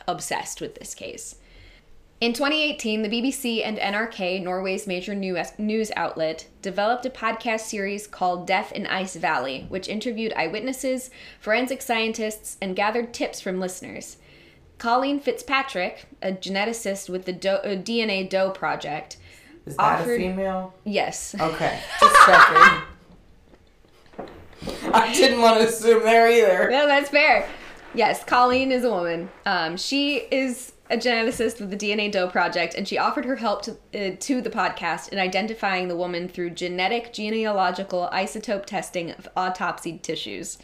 obsessed with this case. In 2018, the BBC and NRK, Norway's major news news outlet, developed a podcast series called Death in Ice Valley, which interviewed eyewitnesses, forensic scientists, and gathered tips from listeners. Colleen Fitzpatrick, a geneticist with the Do- uh, DNA Doe Project, Is that Offered- a female? yes, Okay, just checking. I didn't want to assume there either. No, that's fair. Yes, Colleen is a woman. Um, she is a geneticist with the DNA Doe Project, and she offered her help to, uh, to the podcast in identifying the woman through genetic genealogical isotope testing of autopsied tissues,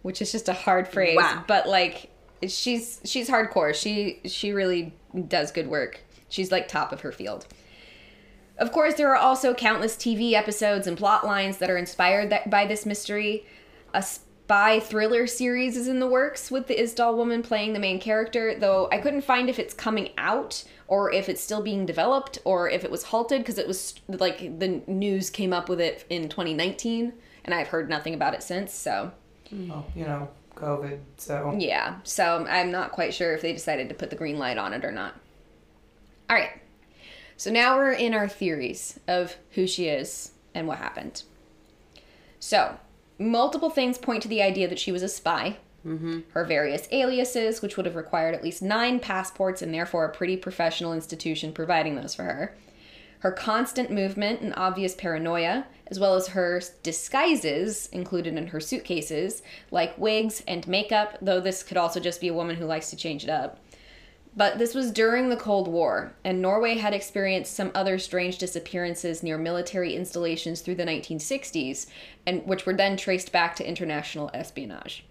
which is just a hard phrase, Wow. but like she's she's hardcore. She she really does good work. She's like top of her field. Of course, there are also countless TV episodes and plot lines that are inspired that, by this mystery. A spy thriller series is in the works with the Isdal woman playing the main character, though I couldn't find if it's coming out or if it's still being developed or if it was halted because it was like the news came up with it in 2019 and I've heard nothing about it since, so mm. Oh, you know, COVID. So yeah, so I'm not quite sure if they decided to put the green light on it or not. All right. So now we're in our theories of who she is and what happened. So, multiple things point to the idea that she was a spy. Mm-hmm. Her various aliases, which would have required at least nine passports and therefore a pretty professional institution providing those for her. Her constant movement and obvious paranoia, as well as her disguises included in her suitcases, like wigs and makeup, though this could also just be a woman who likes to change it up. But this was during the Cold War, and Norway had experienced some other strange disappearances near military installations through the 1960s, and which were then traced back to international espionage.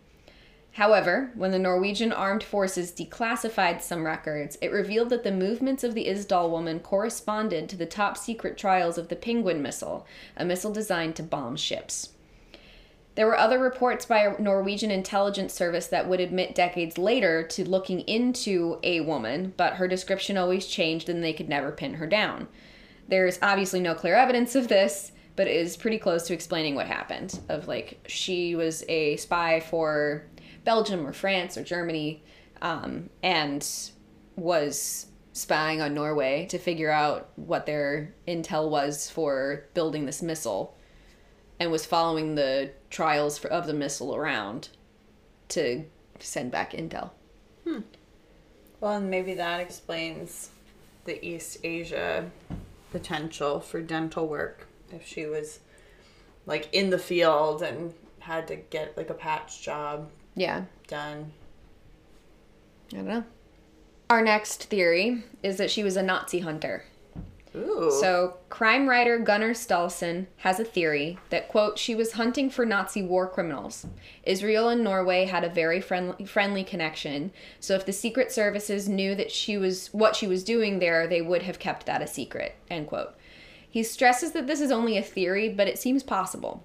However, when the Norwegian armed forces declassified some records, it revealed that the movements of the Isdal woman corresponded to the top secret trials of the Penguin missile, a missile designed to bomb ships. There were other reports by a Norwegian intelligence service that would admit decades later to looking into a woman, but her description always changed and they could never pin her down. There's obviously no clear evidence of this, but it is pretty close to explaining what happened. Of like, she was a spy for Belgium or France or Germany um, and was spying on Norway to figure out what their intel was for building this missile and was following the trials for, of the missile around to send back intel. Hmm. Well, and maybe that explains the East Asia potential for dental work. If she was like in the field and had to get like a patch job Yeah, done. I don't know. Our next theory is that she was a Nazi hunter. Ooh. So, crime writer Gunnar Staalesen has a theory that, quote, she was hunting for Nazi war criminals. Israel and Norway had a very friendly, friendly connection, so if the secret services knew that she was what she was doing there, they would have kept that a secret, end quote. He stresses that this is only a theory, but it seems possible.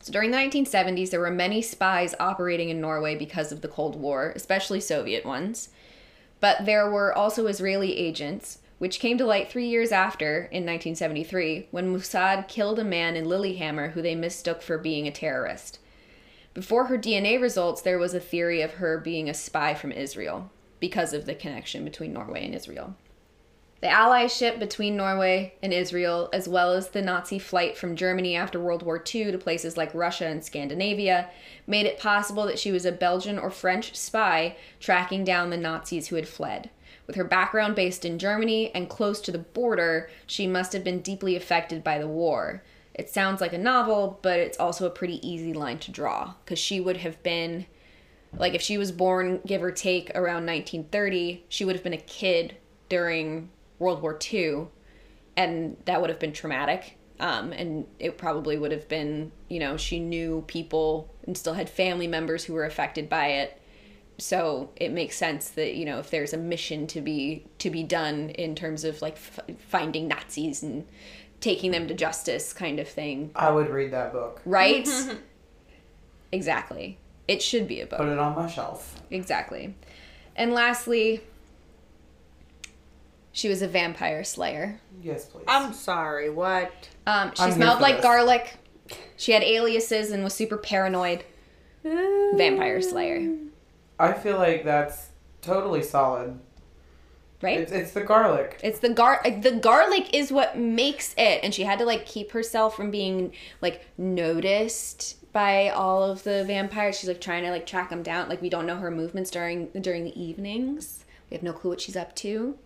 So during the 1970s, there were many spies operating in Norway because of the Cold War, especially Soviet ones. But there were also Israeli agents, which came to light three years after, in 1973, when Mossad killed a man in Lillehammer who they mistook for being a terrorist. Before her DNA results, there was a theory of her being a spy from Israel, because of the connection between Norway and Israel. The allyship between Norway and Israel, as well as the Nazi flight from Germany after World War II to places like Russia and Scandinavia, made it possible that she was a Belgian or French spy tracking down the Nazis who had fled. With her background based in Germany and close to the border, she must have been deeply affected by the war. It sounds like a novel, but it's also a pretty easy line to draw because she would have been like if she was born give or take around 1930, she would have been a kid during World War II, and that would have been traumatic. Um, and it probably would have been, you know, she knew people and still had family members who were affected by it. So it makes sense that you know if there's a mission to be to be done in terms of like f- finding Nazis and taking them to justice, kind of thing, I would read that book. right? exactly. It should be a book. Put it on my shelf. Exactly. And lastly, she was a vampire slayer. Yes, please. I'm sorry. What? Um, she I'm smelled like this. garlic. She had aliases and was super paranoid. Vampire slayer, I feel like that's totally solid. right? It's, it's the garlic. It's the gar the garlic is what makes it, and she had to like keep herself from being like noticed by all of the vampires. She's like trying to like track them down. Like we don't know her movements during during the evenings. We have no clue what she's up to.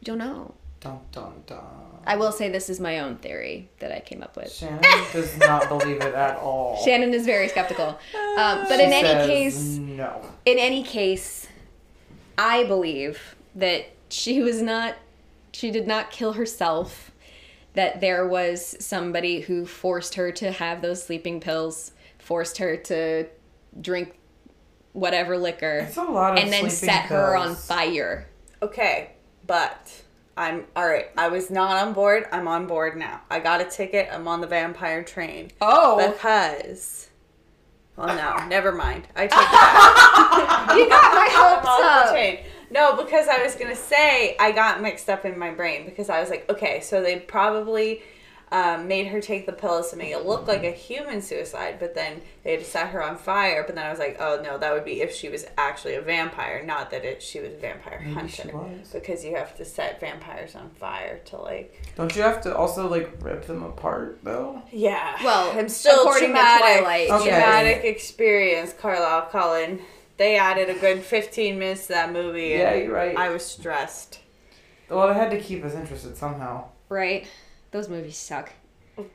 We don't know. Dun dun dun. I will say this is my own theory that I came up with. Shannon does not believe it at all. Shannon is very skeptical. Um, but She in any says case, no. in any case, I believe that she was not, she did not kill herself. That there was somebody who forced her to have those sleeping pills, forced her to drink whatever liquor, It's a lot of and then sleeping set her on fire. Okay, but I'm all right. I was not on board. I'm on board now. I got a ticket. I'm on the vampire train Oh, because. Well, no, never mind. I take that. you got my I'm hopes up. train. No, because I was gonna say I got mixed up in my brain because I was like, okay, so they probably um, made her take the pills to make it look like a human suicide, but then they had set her on fire. But then I was like, oh no, that would be if she was actually a vampire, not that it she was a vampire Maybe hunter. she was. Because you have to set vampires on fire to like. Don't you have to also like rip them apart though? Yeah. Well, I'm still according to traumatic. Twilight, Okay. Traumatic experience, Carlisle Cullen. They added a good 15 minutes to that movie. and Yeah, you're right. I was stressed. Well, they had to keep us interested somehow. Right? Those movies suck. Sorry.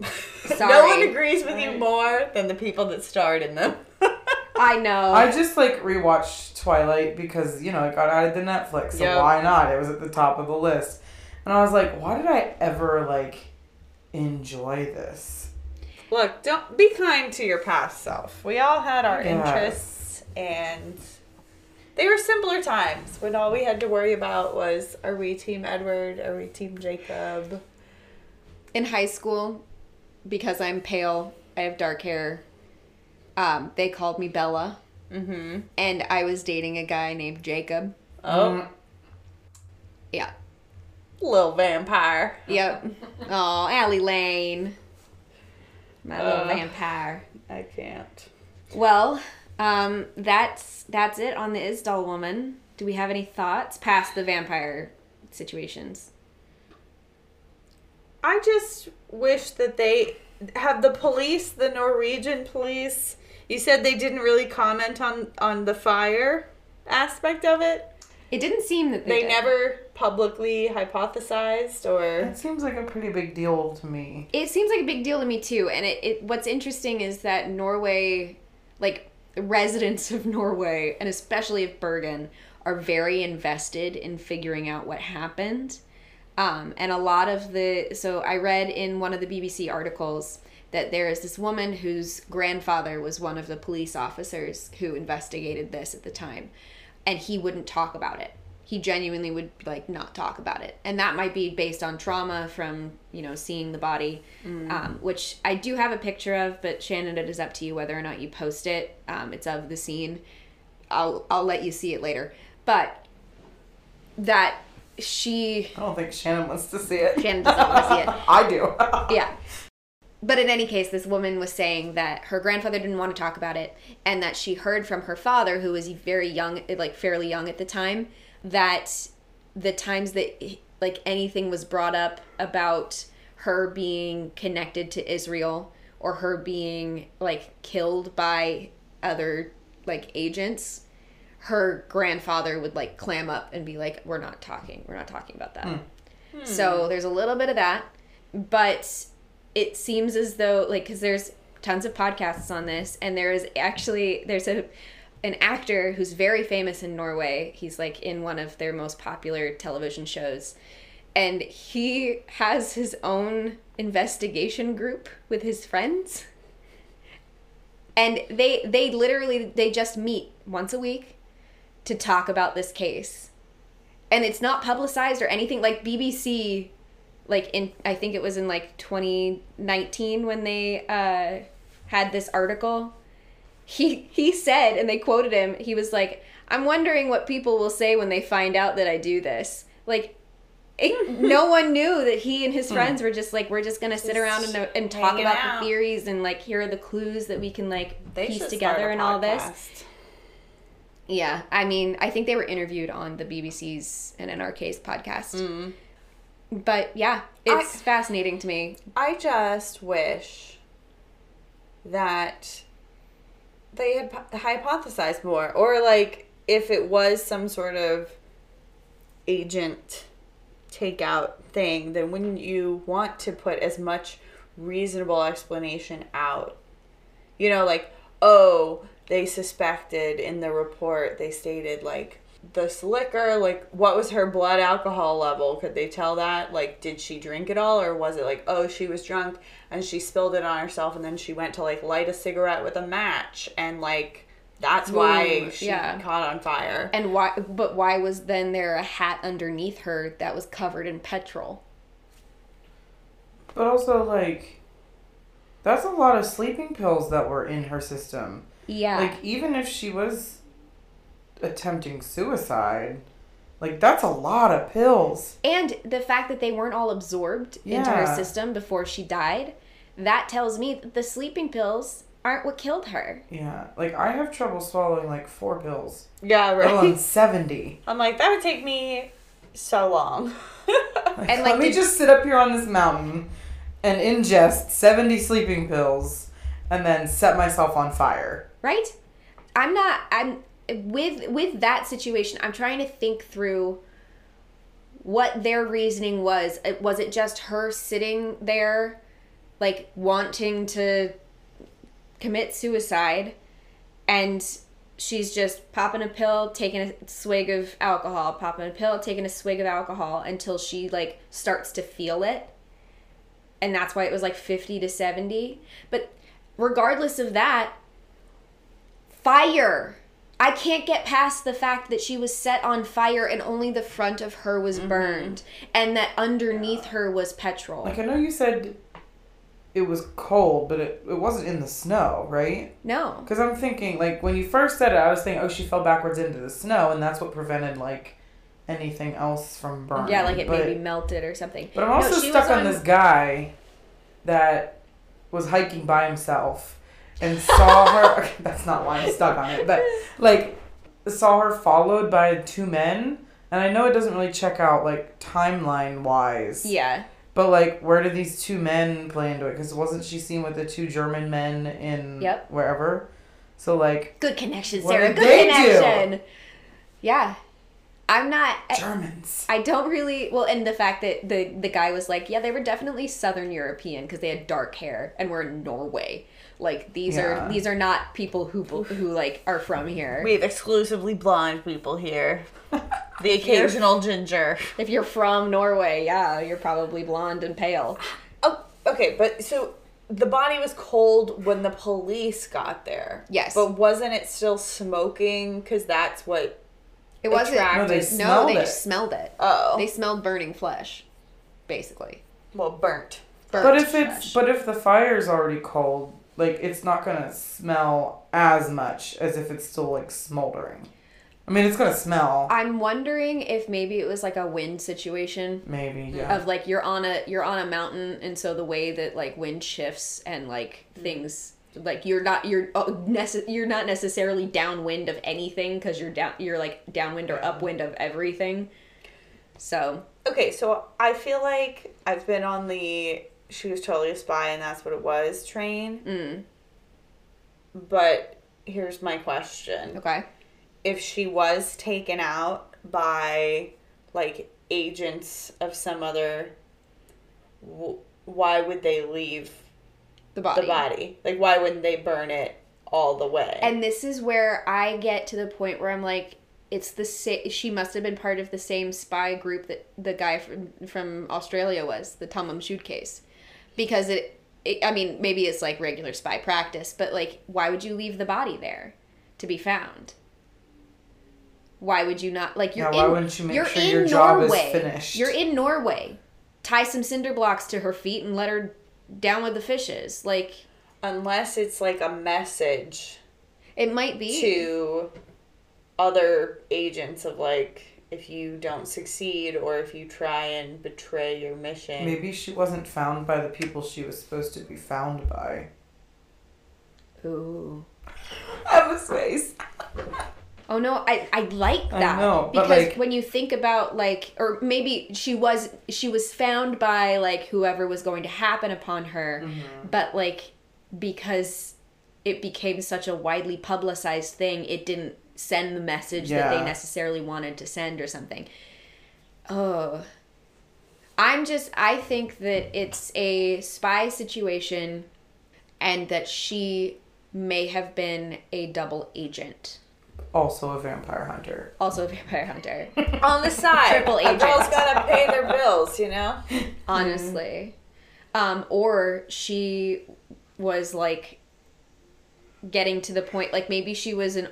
No one agrees with you more than the people that starred in them. I know. I just like rewatched Twilight because you know it got added to Netflix, so Yep. why not? It was at the top of the list, and I was like, why did I ever like enjoy this? Look, don't be kind to your past self. We all had our Yes. interests, and they were simpler times when all we had to worry about was: Are we Team Edward? Are we Team Jacob? In high school, because I'm pale, I have dark hair. Um, they called me Bella, Mm-hmm. and I was dating a guy named Jacob. Oh, Mm, Yeah. little vampire. Yep. oh, Allie Lane, my little Uh. vampire. I can't. Well, um, that's that's it on the Isdal woman. Do we have any thoughts past the vampire situations? I just wish that they have the police, the Norwegian police. You said they didn't really comment on on the fire aspect of it. It didn't seem that They they, did. never publicly hypothesized or It seems like a pretty big deal to me. It seems like a big deal to me too. And it, it what's interesting is that Norway, like residents of Norway, and especially of Bergen, are very invested in figuring out what happened. Um, and a lot of the so I read in one of the BBC articles that there is this woman whose grandfather was one of the police officers who investigated this at the time, and he wouldn't talk about it. He genuinely would like not talk about it, and that might be based on trauma from you know seeing the body, um, which I do have a picture of. But Shannon, it is up to you whether or not you post it. Um, it's of the scene. I'll I'll let you see it later, but that she I don't think Shannon wants to see it. Shannon doesn't want to see it. I do. yeah but in any case, this woman was saying that her grandfather didn't want to talk about it, and that she heard from her father, who was very young, like fairly young at the time, that the times that like anything was brought up about her being connected to Israel or her being like killed by other like agents, her grandfather would like clam up and be like, "We're not talking. We're not talking about that." Hmm. So hmm. there's a little bit of that, but it seems as though like because there's tons of podcasts on this, and there is actually there's a an actor who's very famous in Norway. He's like in one of their most popular television shows. And he has his own investigation group with his friends. And they they literally they just meet once a week to talk about this case. And it's not publicized or anything like BBC like in I think it was in like 2019 when they uh had this article he he said and they quoted him he was like i'm wondering what people will say when they find out that i do this like it, no one knew that he and his friends were just like we're just gonna sit Just around and, and talk about out. the theories and like here are the clues that we can like They piece together and all this. Yeah i mean i think they were interviewed on the bbc's and nrk's podcast Mm. but yeah it's I- fascinating to me I just wish that they had hypothesized more, or like if it was some sort of agent takeout thing, then wouldn't you want to put as much reasonable explanation out? You know, like, oh, they suspected in the report, they stated like this liquor, like what was her blood alcohol level? Could they tell that? Like, did she drink it all, or was it like, oh, she was drunk and she spilled it on herself, and then she went to like light a cigarette with a match, and like that's why Ooh, she yeah. caught on fire. and why but why was then there a hat underneath her that was covered in petrol But also, like, that's a lot of sleeping pills that were in her system. Yeah Like, even if she was attempting suicide, like, that's a lot of pills. And the fact that they weren't all absorbed into her system before she died, that tells me that the sleeping pills aren't what killed her. Yeah. Like, I have trouble swallowing, like, four pills. Yeah, Let alone right. 70. I'm like, that would take me so long. Like, And, let me just sit up here on this mountain and ingest 70 sleeping pills and then set myself on fire. Right? I'm not I'm with with that situation, I'm trying to think through what their reasoning was. Was it just her sitting there like wanting to commit suicide and she's just popping a pill, taking a swig of alcohol, popping a pill, taking a swig of alcohol until she like starts to feel it. And that's why it was like 50 to 70. But regardless of that, fire. I can't get past the fact that she was set on fire and only the front of her was mm-hmm. burned and that underneath her was petrol. Like, I know you said it was cold, but it, it wasn't in the snow, right? no. Because I'm thinking, like, when you first said it, I was thinking, oh, she fell backwards into the snow, and that's what prevented, like, anything else from burning. Yeah, like it but, maybe melted or something. But I'm also she stuck was on, this guy that was hiking by himself and saw her. Okay, that's not why I'm stuck on it, but like saw her followed by two men, and I know it doesn't really check out like timeline wise. Yeah. But like, where did these two men play into it? Because wasn't she seen with the two German men in Yep. wherever? So like Good connection, Sarah. Good they do? connection. Yeah. I'm not I, Germans. I don't really well and the fact that the the guy was like, yeah, they were definitely southern European because they had dark hair and were in Norway. Like these Yeah. are these are not people who who like are from here. We have exclusively blonde people here. The occasional ginger. If you're from Norway, yeah, you're probably blonde and pale. Oh, okay, but so the body was cold when the police got there. Yes. But wasn't it still smoking? Because that's what. It wasn't. Attracted- No, they no, smelled they it. just smelled it. Oh. They smelled burning flesh, basically. well, burnt. Burnt But if flesh. it's but if the fire's already cold, like it's not gonna smell as much as if it's still like smoldering. I mean, it's gonna smell. I'm wondering if maybe it was like a wind situation Maybe, yeah. of like you're on a you're on a mountain and so the way that like wind shifts and like things like you're not you're uh, nece- you're not necessarily downwind of anything because you're down you're like downwind or upwind of everything. So Okay, so I feel like I've been on the she was totally a spy and that's what it was train. mm, But here's my question. okay. If she was taken out by like agents of some other why would they leave The body. the body? Like why wouldn't they burn it all the way? And this is where I get to the point where I'm like, it's the sa- she must have been part of the same spy group that the guy from from Australia was, the Tamam Shud case, because it, it. I mean, maybe it's like regular spy practice, but like, why would you leave the body there to be found? Why would you not like you're Yeah, why in, wouldn't you make you're sure in your job is Norway. finished? You're in Norway. Tie some cinder blocks to her feet and let her down with the fishes. Like Unless it's like a message it might be to other agents of like if you don't succeed or if you try and betray your mission. Maybe she wasn't found by the people she was supposed to be found by. Ooh. Emma's face. Oh no, I I like I that know, but, because like- when you think about like or maybe she was she was found by like whoever was going to happen upon her, Mm-hmm. but like because it became such a widely publicized thing, it didn't send the message that they necessarily wanted to send or something. Oh. I'm just I think that it's a spy situation and that she may have been a double agent. Also a vampire hunter. Also a vampire hunter. on the side. Triple A agent. girl's gotta pay their bills, you know? honestly. Um, or she was like getting to the point, like maybe she was an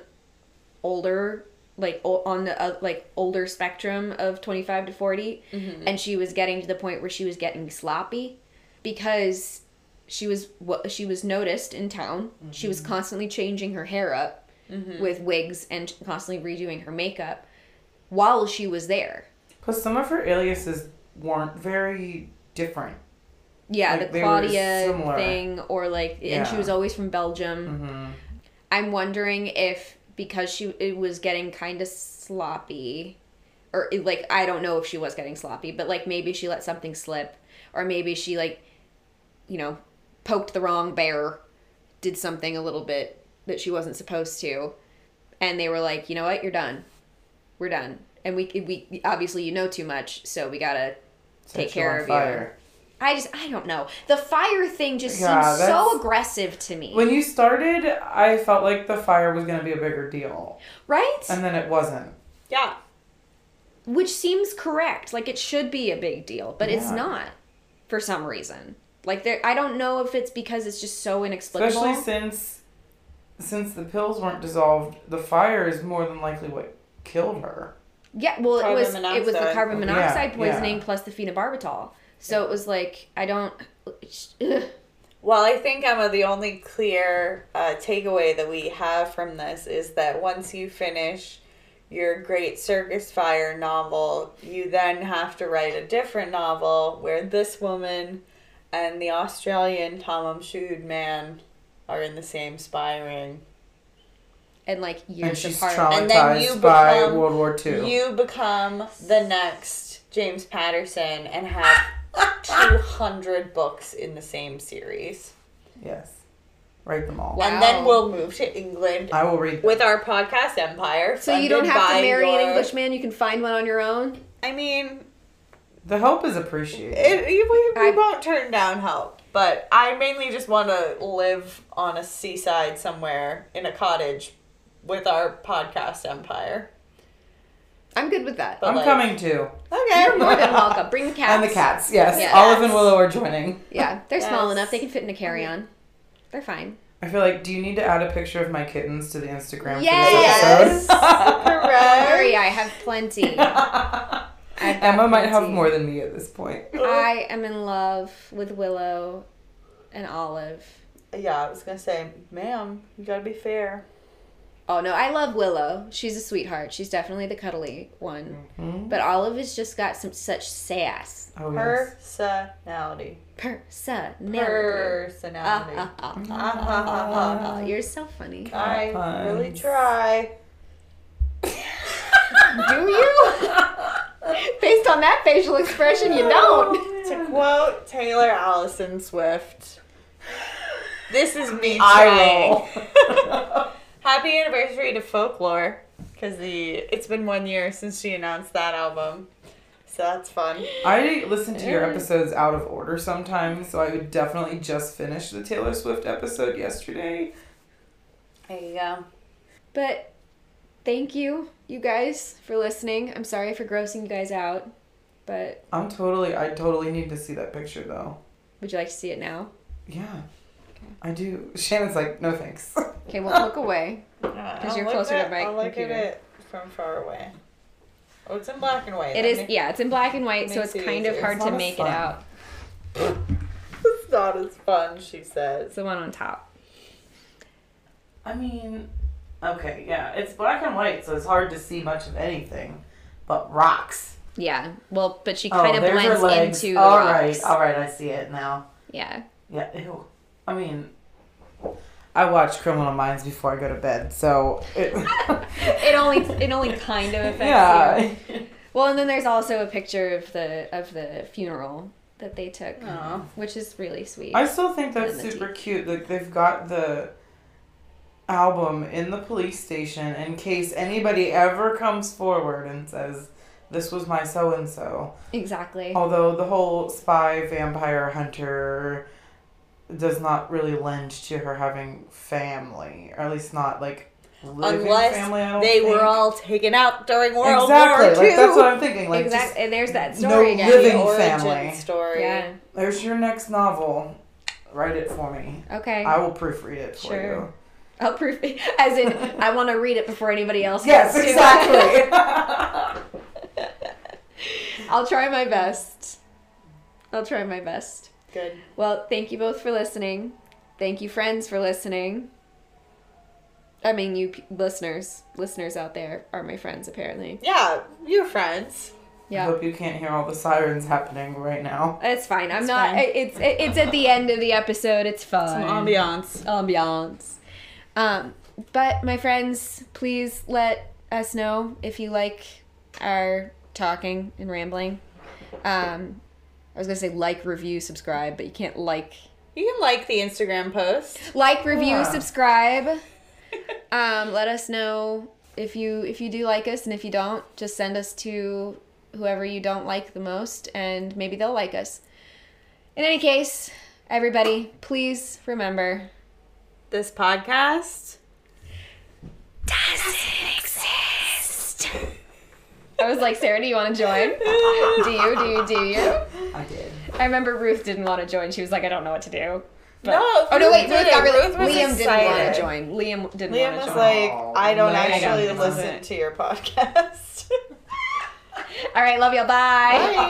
older, like on the uh, like older spectrum of twenty five to 40 and she was getting to the point where she was getting sloppy because she was what she was noticed in town. She was constantly changing her hair up with wigs and constantly redoing her makeup while she was there. because some of her aliases weren't very different. Yeah, Like, the Claudia thing, or like, and she was always from Belgium. Mm-hmm. I'm wondering if because she it was getting kind of sloppy, or like I don't know if she was getting sloppy, but like maybe she let something slip, or maybe she like, you know, poked the wrong bear, did something a little bit that she wasn't supposed to, and they were like, you know what, you're done, we're done, and we we obviously you know too much, so we gotta take care of you. I just I don't know. The fire thing just Yeah, seems so aggressive to me. When you started, I felt like the fire was going to be a bigger deal. right? And then it wasn't. Yeah. Which seems correct. Like it should be a big deal, but it's not for some reason. Like there I don't know if it's because it's just so inexplicable. Especially since since the pills weren't dissolved, the fire is more than likely what killed her. yeah, well it Carbon was it was the carbon monoxide yeah. poisoning plus the phenobarbital. So it was like I don't ugh. Well, I think Emma, the only clear uh, takeaway that we have from this is that once you finish your Great Circus Fire novel, you then have to write a different novel where this woman and the Australian Tamam Shud man are in the same spy ring. and like And years she's apart. traumatized And then you by become- World War II. You become the next James Patterson and have 200 books in the same series. yes. Write them all. Wow. And then we'll move to England I will read them. with our podcast empire. so you don't have to by marry an your- Englishman, you can find one on your own. I mean, The help is appreciated. it, we, we I- won't turn down help, but I mainly just want to live on a seaside somewhere in a cottage with our podcast empire. I'm good with that. But I'm like- coming too. Okay. You're more than welcome. Bring the cats. And the cats, yes. Yeah. Olive and Willow are joining. Yeah, they're small enough. They can fit in a carry-on. They're fine. I feel like, do you need to add a picture of my kittens to the Instagram Yes. for this episode? Don't worry, I have plenty. I've Emma might have more than me at this point. I am in love with Willow and Olive. Yeah, I was gonna say, ma'am, you gotta be fair. Oh no, I love Willow. She's a sweetheart. She's definitely the cuddly one. Mhm. But Olive has just got some such sass. Oh yes. Personality. Personality. Personality. You're so funny. I Puns. really try. Do you? Based on that facial expression, you don't. To quote Taylor Alison Swift, this is me I trying. Happy anniversary to Folklore, because the it's been one year since she announced that album, so that's fun. I listen to your mm. episodes out of order sometimes, so I would definitely just finish the Taylor Swift episode yesterday. There you go. But thank you, you guys, for listening. I'm sorry for grossing you guys out, but I'm totally, I totally need to see that picture though. would you like to see it now? Yeah, I do. Shannon's like, no thanks. Okay, well, look away. Uh, because you're closer to my I'll look computer. at it from far away. Oh, it's in black and white. It That is, makes- yeah, it's in black and white, so it's it kind of hard It's to not as make it out. It's not as fun, she says. It's the one on top. I mean, okay, yeah, it's black and white, so it's hard to see much of anything, but rocks. Yeah, well, but she Oh, kind of there's blends legs. into the All rocks. right, all right, I see it now. Yeah. Yeah, ew. I mean, I watch Criminal Minds before I go to bed, so it, It only it only kind of affects you. yeah. Well, and then there's also a picture of the of the funeral that they took, Aw. which is really sweet. I still think that's super cute. Like they've got the album in the police station in case anybody ever comes forward and says, "This was my so and so." exactly. Although the whole spy vampire hunter does not really lend to her having family, or at least not like living Unless family. I don't They think. were all taken out during World exactly. War II. Like that's what I'm thinking. Like exactly. just And there's that no story again. living The origin family. story. Yeah. there's your next novel. Write it for me. Okay. I will proofread it for Sure. you. I'll proof as in I want to read it before anybody else. Yes, gets to. exactly. I'll try my best. I'll try my best. Good. Well, thank you both for listening. Thank you, friends, for listening. I mean, you p- listeners, listeners out there are my friends, apparently. Yeah, you're friends. Yeah. I hope you can't hear all the sirens happening right now. it's fine. I'm It's not. fine. It's it's at the end of the episode. It's fun. Some ambiance. ambiance. Um, but my friends, please let us know if you like our talking and rambling. Um, I was gonna say like, review, subscribe, but you can't like, You can like the Instagram post. like, review, Yeah. subscribe. Um, let us know if you if you do like us, and if you don't, just send us to whoever you don't like the most, and maybe they'll like us. In any case, everybody, please remember This podcast. doesn't exist. I was like, Sara, do you want to join? Do you? Do you? Do you? I did. I remember Ruth didn't want to join. She was like, I don't know what to do. But- No, Oh no! Ruth Wait, did Ruth got it. really. Ruth was Liam didn't want to join. Liam didn't Liam want to join. Liam was join. like, Oh, I don't man. actually Liam listen wasn't. to your podcast. All right, love y'all. Bye. Bye.